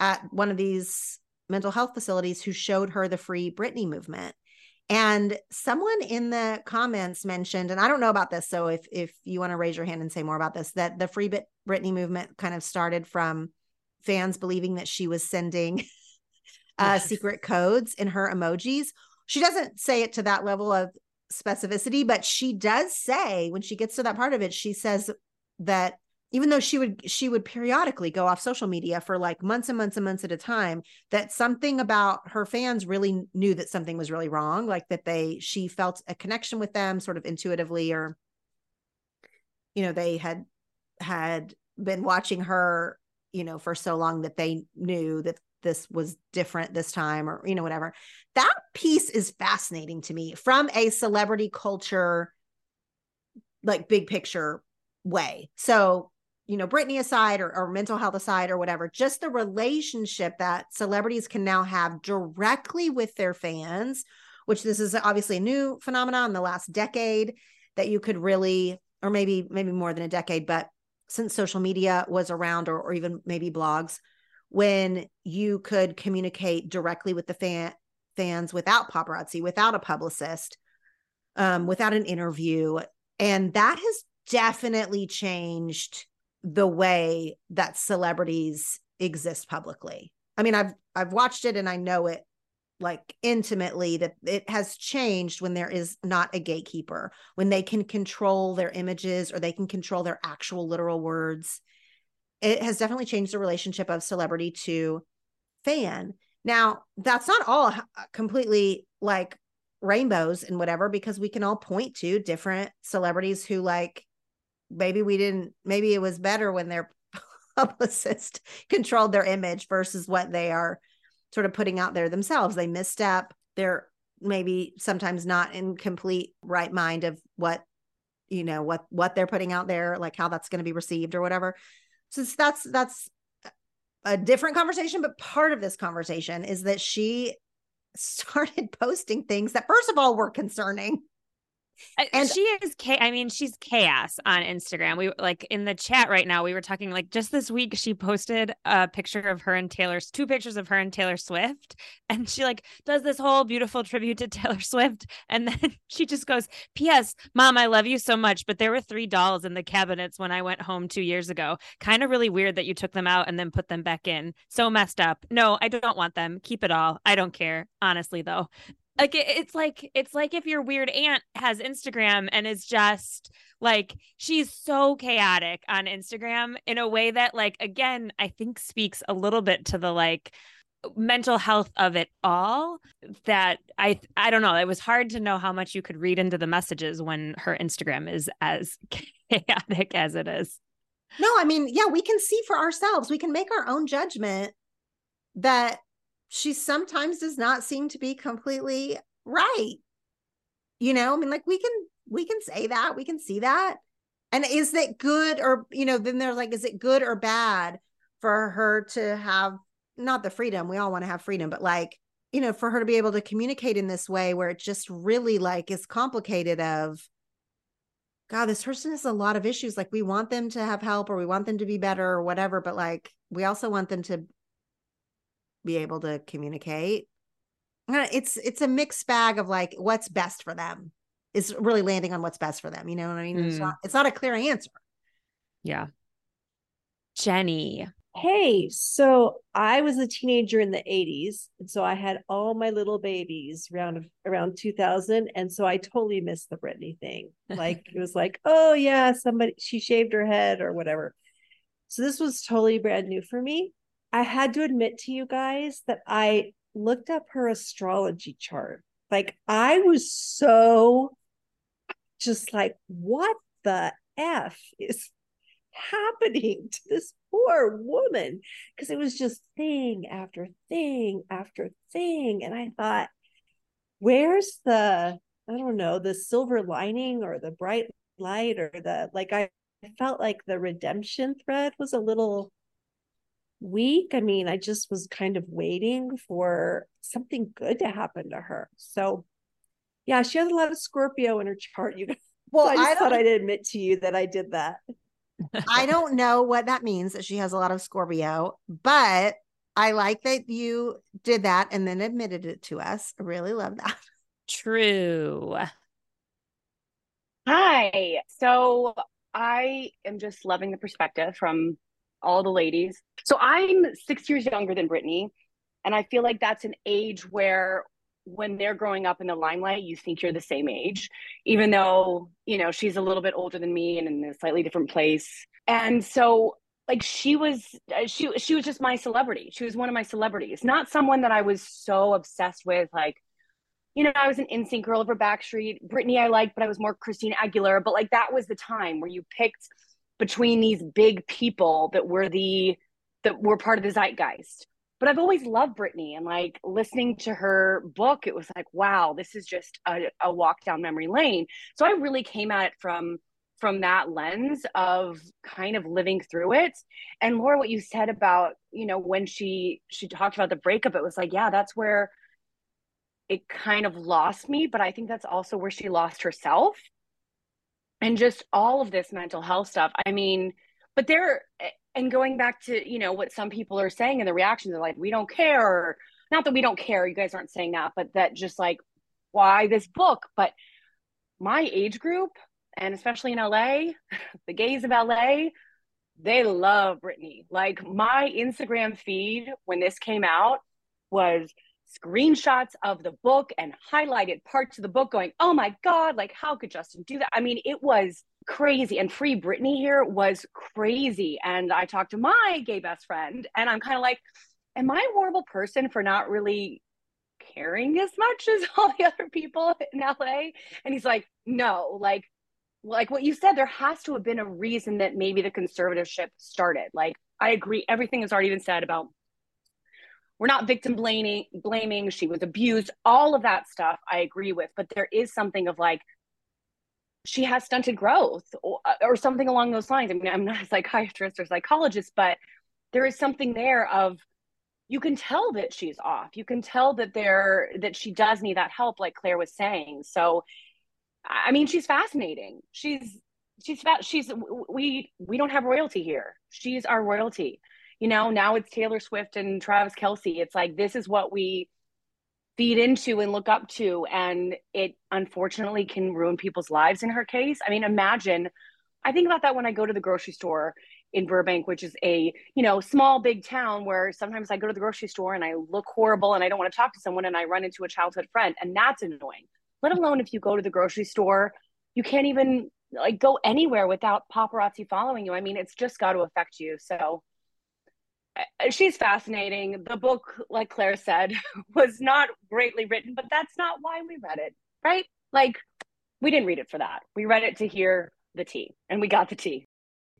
at one of these mental health facilities who showed her the free Britney movement. And someone in the comments mentioned, and I don't know about this, so if if you want to raise your hand and say more about this, that the free bit Britney movement kind of started from fans believing that she was sending uh, secret codes in her emojis. She doesn't say it to that level of specificity, but she does say when she gets to that part of it, she says that even though she would she would periodically go off social media for like months and months and months at a time that something about her fans really knew that something was really wrong like that they she felt a connection with them sort of intuitively or you know they had had been watching her you know for so long that they knew that this was different this time or you know whatever. That piece is fascinating to me from a celebrity culture like big picture way. So you know Britney aside or, or mental health aside or whatever just the relationship that celebrities can now have directly with their fans which this is obviously a new phenomenon in the last decade that you could really or maybe maybe more than a decade but since social media was around or, or even maybe blogs when you could communicate directly with the fan fans without paparazzi without a publicist um, without an interview. And that has definitely changed the way that celebrities exist publicly. I mean i've i've watched it and i know it like intimately that it has changed when there is not a gatekeeper when they can control their images or they can control their actual literal words. It has definitely changed the relationship of celebrity to fan. Now that's not all uh, completely like rainbows and whatever because we can all point to different celebrities who like maybe we didn't maybe it was better when their publicist controlled their image versus what they are sort of putting out there themselves. They misstep. They're maybe sometimes not in complete right mind of what you know what what they're putting out there like how that's going to be received or whatever. So that's that's a different conversation but part of this conversation is that she started posting things that first of all were concerning And she is cha- I mean, she's chaos on Instagram. We like in the chat right now. We were talking like just this week. She posted a picture of her and Taylor's two pictures of her and Taylor Swift, and she like does this whole beautiful tribute to Taylor Swift, and then she just goes, "P.S. Mom, I love you so much, but there were three dolls in the cabinets when I went home two years ago. Kind of really weird that you took them out and then put them back in. So messed up. No, I don't want them. Keep it all. I don't care. Honestly, though." Like it- it's like it's like if your weird aunt has instagram and is just like she's so chaotic on instagram in a way that like again i think speaks a little bit to the like mental health of it all that i i don't know it was hard to know how much you could read into the messages when her instagram is as chaotic as it is No, I mean, yeah, we can see for ourselves. We can make our own judgment that she sometimes does not seem to be completely right. You know, I mean, like we can we can say that, we can see that. And is that good or you know, then they're like, is it good or bad for her to have not the freedom? We all want to have freedom, but like, you know, for her to be able to communicate in this way where it just really like is complicated of God, this person has a lot of issues. Like we want them to have help or we want them to be better or whatever, but like we also want them to be able to communicate. Uh, It's it's a mixed bag of like what's best for them is really landing on what's best for them. You know what I mean? It's Mm. not it's not a clear answer. yeah jenny Hey, so I was a teenager in the 80s, and so I had all my little babies around around 2000, and so I totally missed the Britney thing. Like it was like, oh yeah, somebody she shaved her head or whatever. So this was totally brand new for me. I had to admit to you guys that I looked up her astrology chart. Like I was so just like, what the F is happening to this poor woman? Because it was just thing after thing after thing. And I thought, where's the, I don't know, the silver lining or the bright light or the, like, I felt like the redemption thread was a little weak. I mean, I just was kind of waiting for something good to happen to her. So, yeah, she has a lot of Scorpio in her chart. You guys. Well, so I I thought I'd admit to you that I did that. I don't know what that means that she has a lot of Scorpio, but I like that you did that and then admitted it to us. I really love that. true Hi. So I am just loving the perspective from all the ladies. So I'm six years younger than Britney. And I feel like that's an age where when they're growing up in the limelight, you think you're the same age, even though, you know, she's a little bit older than me and in a slightly different place. And so like she was uh, she she was just my celebrity. She was one of my celebrities, not someone that I was so obsessed with like you know, I was an NSYNC girl over Backstreet. Britney I liked, but I was more Christina Aguilera. But like that was the time where you picked between these big people that were the that were part of the zeitgeist. But I've always loved Britney and like listening to her book, it was like, wow, this is just a, a walk down memory lane. So I really came at it from from that lens of kind of living through it. And Laura, what you said about, you know, when she she talked about the breakup, it was like, yeah, that's where it kind of lost me, but I think that's also where she lost herself. And just all of this mental health stuff. I mean, but there and going back to, you know, what some people are saying in the reactions are like, we don't care, not that we don't care, you guys aren't saying that, but that just like, why this book? But my age group, and especially in LA, the gays of LA, they love Britney. Like my Instagram feed when this came out was screenshots of the book and highlighted parts of the book going, oh my God, like how could Justin do that? I mean, it was crazy. And Free Britney here was crazy. And I talked to my gay best friend and I'm kind of like, am I a horrible person for not really caring as much as all the other people in LA? And he's like, no, like, like what you said, there has to have been a reason that maybe the conservatorship started. Like, I agree, everything has already been said about we're not victim blaming blaming she was abused all of that stuff i agree with but there is something of like she has stunted growth or, uh, or something along those lines i mean i'm not a psychiatrist or psychologist but there is something there of you can tell that she's off you can tell that there that she does need that help like claire was saying so I mean, she's fascinating. She's she's fat. She's we we don't have royalty here. She's our royalty. You know, now it's Taylor Swift and Travis Kelce. It's like this is what we feed into and look up to, and it unfortunately can ruin people's lives. In her case, I mean, imagine. I think about that when I go to the grocery store in Burbank, which is a you know small big town where sometimes I go to the grocery store and I look horrible and I don't want to talk to someone and I run into a childhood friend and that's annoying. Let alone if you go to the grocery store, you can't even like go anywhere without paparazzi following you. I mean, it's just got to affect you. So she's fascinating. The book, like Claire said, was not greatly written, but that's not why we read it, right? Like we didn't read it for that. We read it to hear the tea, and we got the tea.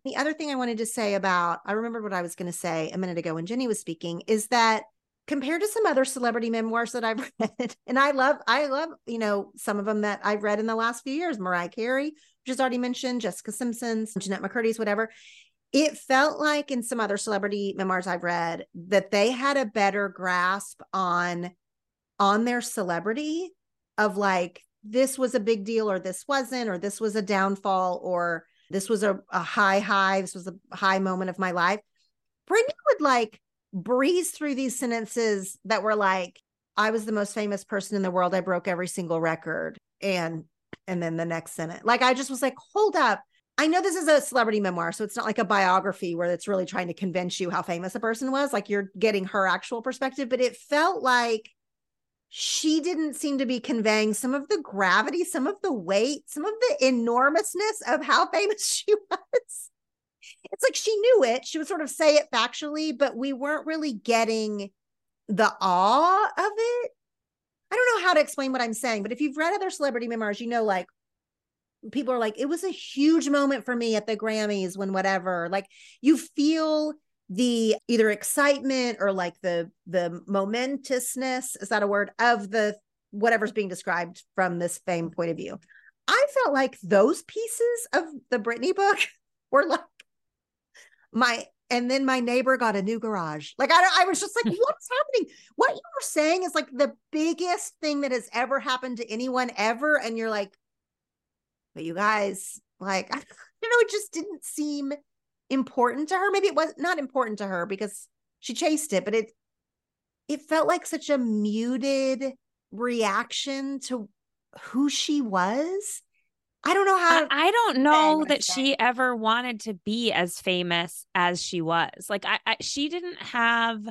The other thing I wanted to say about, I remember what I was going to say a minute ago when Jenny was speaking, is that compared to some other celebrity memoirs that I've read, and I love, I love, you know, some of them that I've read in the last few years, Mariah Carey, which is already mentioned, Jessica Simpson's, Jennette McCurdy's, whatever. It felt like in some other celebrity memoirs I've read that they had a better grasp on on their celebrity of like this was a big deal or this wasn't or this was a downfall or this was a, a high high this was a high moment of my life. Britney would like breeze through these sentences that were like i was the most famous person in the world. I broke every single record. And and then the next sentence like i just was like hold up i know this is a celebrity memoir so it's not like a biography where it's really trying to convince you how famous a person was like you're getting her actual perspective but it felt like she didn't seem to be conveying some of the gravity, some of the weight, some of the enormousness of how famous she was. It's like she knew it. She would sort of say it factually, but we weren't really getting the awe of it. I don't know how to explain what I'm saying, but if you've read other celebrity memoirs, you know, like people are like, it was a huge moment for me at the Grammys when whatever. Like you feel the either excitement or like the the momentousness is that a word of the whatever's being described from this fame point of view i felt like those pieces of the britney book were like my and then my neighbor got a new garage like i, I was just like what's happening what you were saying is like the biggest thing that has ever happened to anyone ever and you're like but you guys like i you know it just didn't seem important to her. Maybe it was not important to her because she chased it, but it it felt like such a muted reaction to who she was. I don't know how. I, I don't know that she ever wanted to be as famous as she was. Like, I, I she didn't have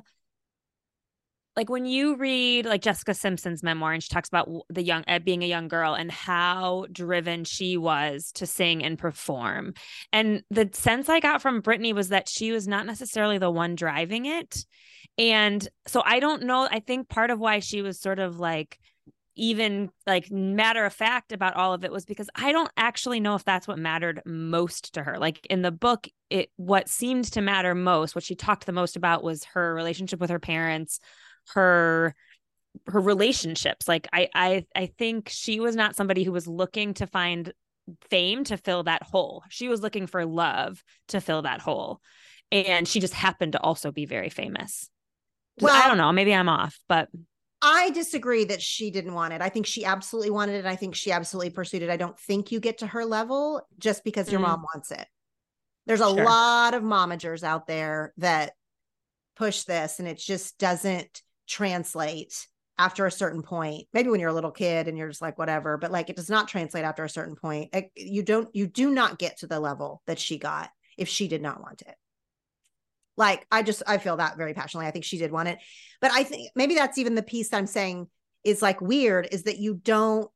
like when you read like Jessica Simpson's memoir and she talks about the young uh, being a young girl and how driven she was to sing and perform. And the sense I got from Britney was that she was not necessarily the one driving it. And so I don't know, I think part of why she was sort of like even like matter of fact about all of it was because I don't actually know if that's what mattered most to her. Like in the book, it what seemed to matter most, what she talked the most about was her relationship with her parents, her her relationships like i i i think she was not somebody who was looking to find fame to fill that hole she was looking for love to fill that hole and she just happened to also be very famous well i don't know maybe i'm off but I disagree that she didn't want it. I think she absolutely wanted it. I think she absolutely pursued it. I don't think you get to her level just because your mm. mom wants it. There's a sure. lot of momagers out there that push this and it just doesn't translate after a certain point maybe when you're a little kid and you're just like whatever but like it does not translate after a certain point. You don't you do not get to the level that she got if she did not want it. Like i just i feel that very passionately. I think she did want it. But i think maybe that's even the piece i'm saying is like weird is that you don't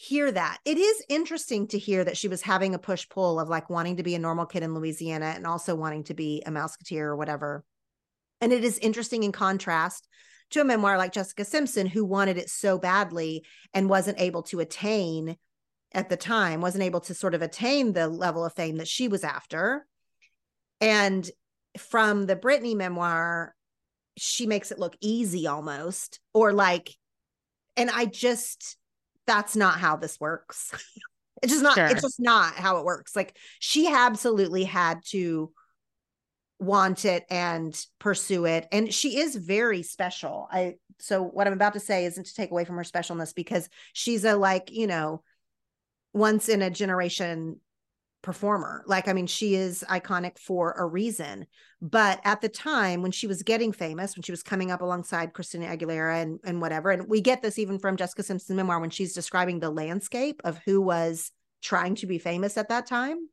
hear that. It is interesting to hear that she was having a push pull of like wanting to be a normal kid in louisiana and also wanting to be a mouseketeer or whatever. And it is interesting in contrast to a memoir like Jessica Simpson, who wanted it so badly and wasn't able to attain at the time, wasn't able to sort of attain the level of fame that she was after. And from the Britney memoir, she makes it look easy almost, or like, and I just, that's not how this works. it's just not, sure. it's just not how it works. Like she absolutely had to want it and pursue it and she is very special i so what i'm about to say isn't to take away from her specialness because she's a like you know once in a generation performer. Like, I mean, she is iconic for a reason. But at the time when she was getting famous, when she was coming up alongside Christina Aguilera and, and whatever, and we get this even from Jessica Simpson's memoir when she's describing the landscape of who was trying to be famous at that time.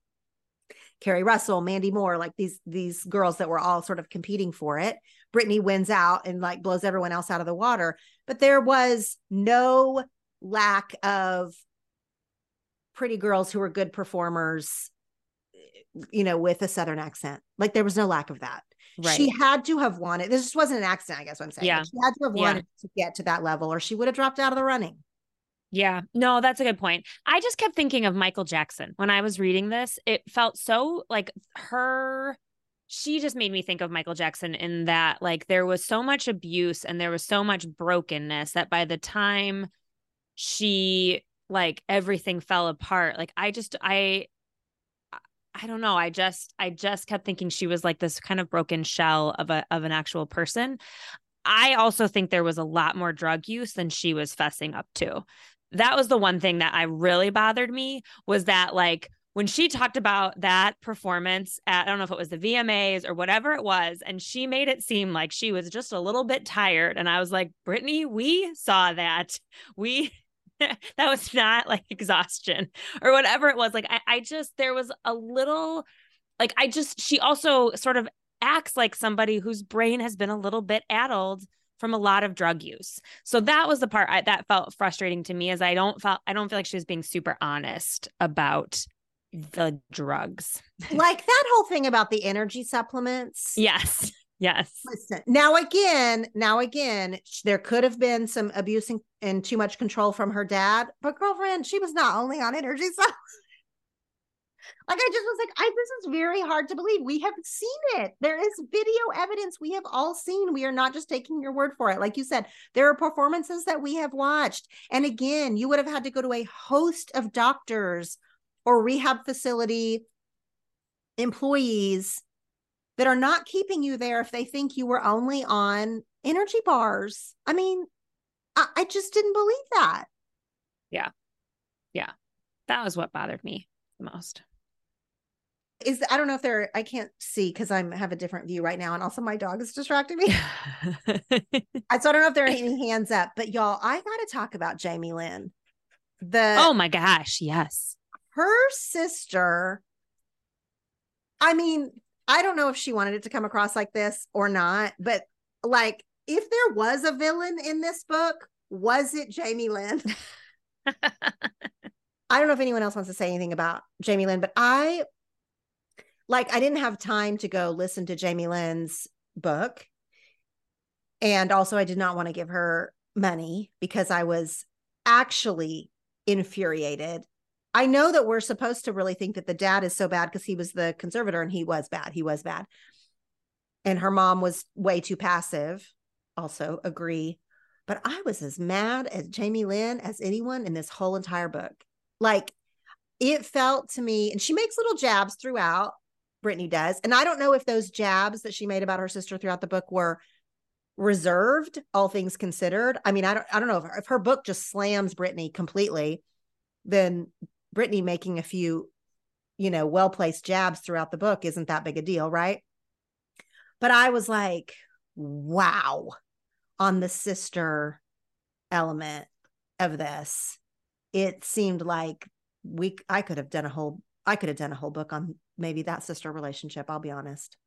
Keri Russell, Mandy Moore, like these these girls that were all sort of competing for it. Britney wins out and like blows everyone else out of the water. But there was no lack of pretty girls who were good performers, you know, with a Southern accent. Like there was no lack of that. Right. She had to have wanted. This just wasn't an accident, I guess. What I'm saying. Yeah. Like, she had to have Yeah. wanted to get to that level, or she would have dropped out of the running. Yeah, no, that's a good point. I just kept thinking of Michael Jackson when I was reading this. It felt so like her, she just made me think of Michael Jackson in that, like, there was so much abuse and there was so much brokenness that by the time she, like, everything fell apart, like, I just, I, I don't know. I just, I just kept thinking she was like this kind of broken shell of a, of an actual person. I also think there was a lot more drug use than she was fessing up to that was the one thing that I really bothered me was that like when she talked about that performance at I don't know if it was the VMAs or whatever it was and she made it seem like she was just a little bit tired and I was like Britney we saw that. We that was not like exhaustion or whatever it was. Like I, I just there was a little like I just she also sort of acts like somebody whose brain has been a little bit addled from a lot of drug use. So that was the part I, that felt frustrating to me as I don't felt I don't feel like she was being super honest about the drugs. like that whole thing about the energy supplements. Yes. Yes. Listen, now again, now again, there could have been some abuse and, and too much control from her dad, but girlfriend, she was not only on energy supplements. Like I just was like, I this is very hard to believe. We have seen it. There is video evidence we have all seen. We are not just taking your word for it. Like you said, there are performances that we have watched. And again, you would have had to go to a host of doctors or rehab facility employees that are not keeping you there if they think you were only on energy bars. I mean, I, I just didn't believe that. Yeah. Yeah. That was what bothered me the most. Is I don't know if they're I can't see because I'm have a different view right now, and also my dog is distracting me. I- so I don't know if there are any hands up, but y'all, I gotta talk about Jamie Lynn. Oh the oh my gosh, yes. her sister. I mean, I don't know if she wanted it to come across like this or not, but like if there was a villain in this book, was it Jamie Lynn? I don't know if anyone else wants to say anything about Jamie Lynn, but I like I didn't have time to go listen to Jamie Lynn's book. And also I did not want to give her money because I was actually infuriated. I know that we're supposed to really think that the dad is so bad because he was the conservator and he was bad. He was bad. And her mom was way too passive. Also agree. But I was as mad at Jamie Lynn as anyone in this whole entire book. Like it felt to me, and she makes little jabs throughout. Britney does. And I don't know if those jabs that she made about her sister throughout the book were reserved, all things considered. I mean, I don't I don't know if, if her book just slams Britney completely, then Britney making a few, you know, well-placed jabs throughout the book isn't that big a deal, right? But I was like, wow, on the sister element of this. It seemed like we I could have done a whole I could have done a whole book on maybe that sister relationship, I'll be honest.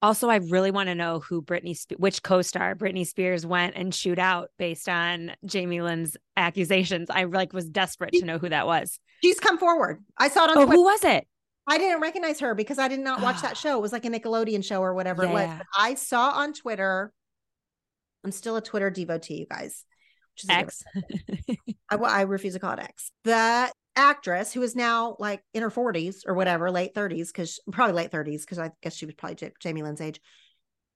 Also, I really want to know who Britney, which co-star Britney Spears went and shoot out based on Jamie Lynn's accusations. I like was desperate to know who that was. She's come forward. I saw it on Oh, Twitter. who was it? I didn't recognize her because I did not watch that show. It was like a Nickelodeon show or whatever it was. But I saw on Twitter. I'm still a Twitter devotee, you guys. Which is X. different- I, refuse to call it X. The actress who is now like in her 40s or whatever, late 30s, because probably late 30s, because I guess she was probably J- Jamie Lynn's age.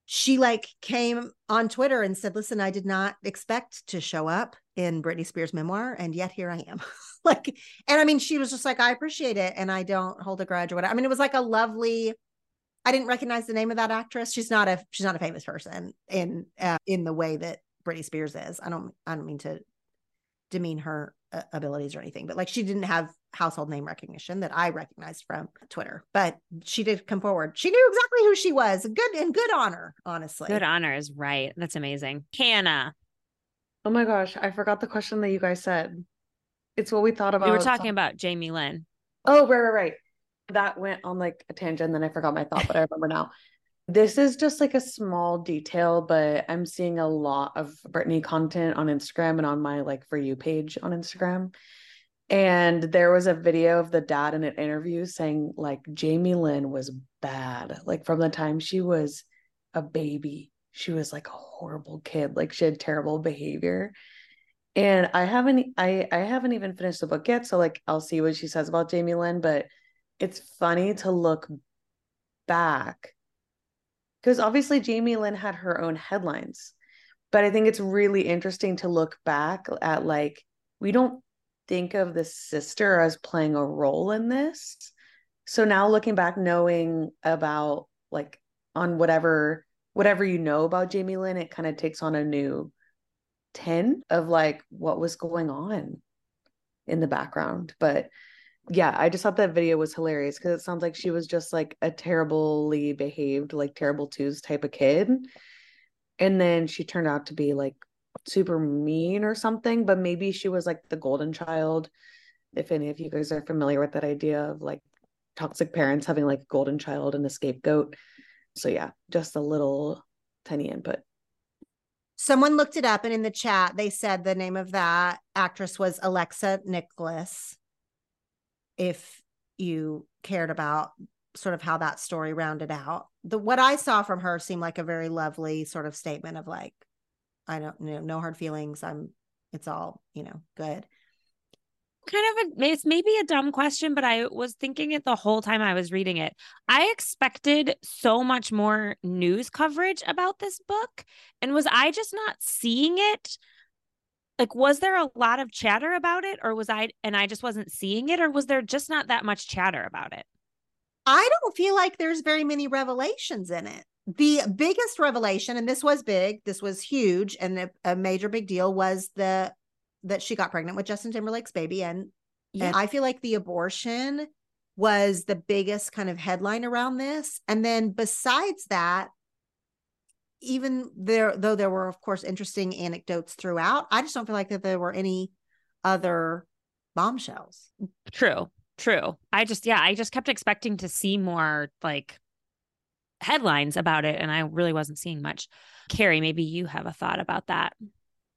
She like came on Twitter and said, "Listen, I did not expect to show up in Britney Spears' memoir, and yet here I am." like, and I mean, she was just like, "I appreciate it, and I don't hold a grudge or whatever." I mean, it was like a lovely. I didn't recognize the name of that actress. She's not a she's not a famous person in uh, in the way that Britney Spears is. I don't I don't mean to demean her uh, abilities or anything, but like she didn't have household name recognition that I recognized from Twitter, but she did come forward. She knew exactly who she was. Good and good honor, honestly. Good honor is right. That's amazing. Hannah. Oh my gosh, I forgot the question that you guys said. It's what we thought about. We were talking about Jamie Lynn. Oh, right, right, right. That went on like a tangent, then I forgot my thought, but I remember now. This is just like a small detail, but I'm seeing a lot of Britney content on Instagram and on my like for you page on Instagram. And there was a video of the dad in an interview saying like Jamie Lynn was bad. Like from the time she was a baby, she was like a horrible kid. Like she had terrible behavior. And I haven't I I haven't even finished the book yet. So like I'll see what she says about Jamie Lynn, but it's funny to look back because obviously Jamie Lynn had her own headlines. But I think it's really interesting to look back at like we don't think of the sister as playing a role in this. So now looking back, knowing about like on whatever whatever you know about Jamie Lynn, it kind of takes on a new tint of like what was going on in the background. But yeah, I just thought that video was hilarious because it sounds like she was just like a terribly behaved, like terrible twos type of kid. And then she turned out to be like super mean or something, but maybe she was like the golden child. If any of you guys are familiar with that idea of like toxic parents having like a golden child and a scapegoat. So yeah, just a little tiny input. Someone looked it up and in the chat they said the name of that actress was Alexa Nikolas if you cared about sort of how that story rounded out. The what I saw from her seemed like a very lovely sort of statement of like, I don't you know, no hard feelings. I'm it's all, you know, good. Kind of a it's maybe a dumb question, but I was thinking it the whole time I was reading it. I expected so much more news coverage about this book. And was I just not seeing it? Like was there a lot of chatter about it or was i and i just wasn't seeing it or was there just not that much chatter about it? I don't feel like there's very many revelations in it. The biggest revelation and this was big this was huge and a, a major big deal was the that she got pregnant with justin timberlake's baby and yeah. and i feel like the abortion was the biggest kind of headline around this. And then besides that even there though there were of course interesting anecdotes throughout i just don't feel like that there were any other bombshells. True true. I just yeah i just kept expecting to see more like headlines about it and i really wasn't seeing much. Carrie maybe you have a thought about that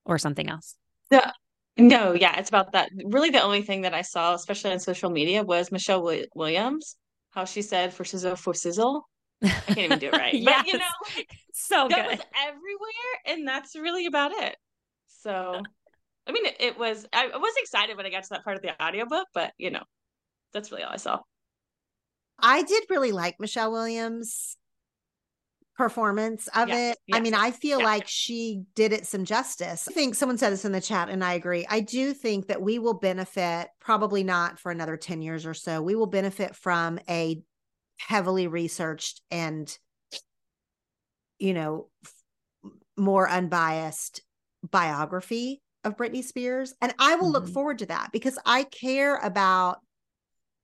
or something else. Yeah no yeah it's about that. Really the only thing that i saw especially on social media was michelle williams how she said for sizzle for sizzle I can't even do it right. yes. But you know, like, so that good. was everywhere, and that's really about it. So, I mean, it, it, was. I was excited when I got to that part of the audiobook, but you know, that's really all I saw. I did really like Michelle Williams' performance of yes, it. Yes, I mean, I feel like she did it some justice. I think someone said this in the chat, and I agree. I do think that we will benefit, probably not for another 10 years or so, we will benefit from a heavily researched and you know f- more unbiased biography of Britney Spears and I will mm-hmm. look forward to that because I care about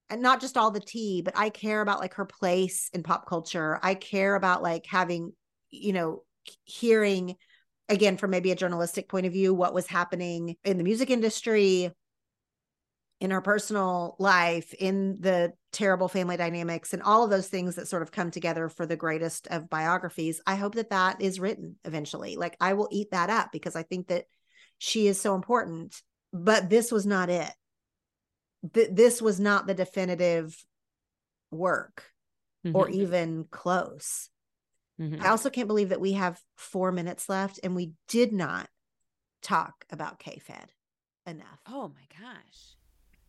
and not just all the tea but I care about like her place in pop culture. I care about like having you know hearing again from maybe a journalistic point of view what was happening in the music industry in her personal life, in the terrible family dynamics, and all of those things that sort of come together for the greatest of biographies. I hope that that is written eventually. Like I will eat that up because I think that she is so important. But this was not it. Th- this was not the definitive work mm-hmm. or even close. Mm-hmm. I also can't believe that we have four minutes left and we did not talk about K-Fed enough. Oh my gosh.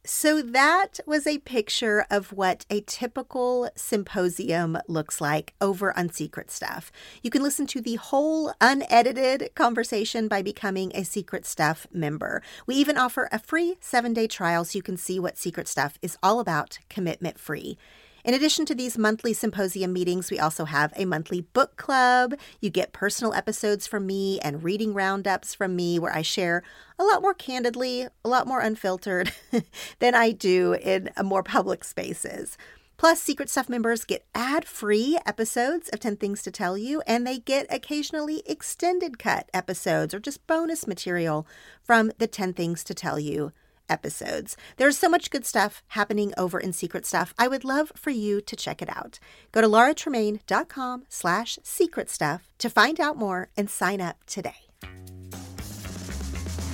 So, that was a picture of what a typical symposium looks like over on Secret Stuff. You can listen to the whole unedited conversation by becoming a Secret Stuff member. We even offer a free seven day trial so you can see what Secret Stuff is all about, commitment free. In addition to these monthly symposium meetings, we also have a monthly book club. You get personal episodes from me and reading roundups from me where I share a lot more candidly, a lot more unfiltered than I do in uh, more public spaces. Plus, Secret Stuff members get ad free episodes of 10 Things to Tell You, and they get occasionally extended cut episodes or just bonus material from the 10 Things to Tell You episodes. There's so much good stuff happening over in Secret Stuff. I would love for you to check it out. Go to lauratremaine.com slash secret stuff to find out more and sign up today.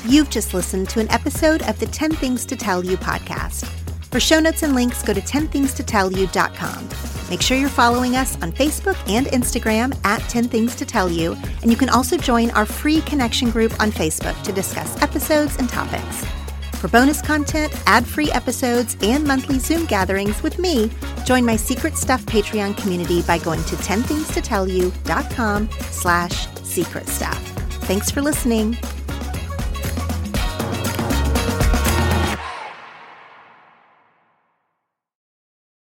You've just listened to an episode of the 10 Things to Tell You podcast. For show notes and links, go to 10thingstotellyou.com. Make sure you're following us on Facebook and Instagram at 10 Things to Tell You, and you can also join our free connection group on Facebook to discuss episodes and topics. For bonus content, ad-free episodes, and monthly Zoom gatherings with me, join my Secret Stuff Patreon community by going to 10thingstotellyou.com slash secret stuff. Thanks for listening.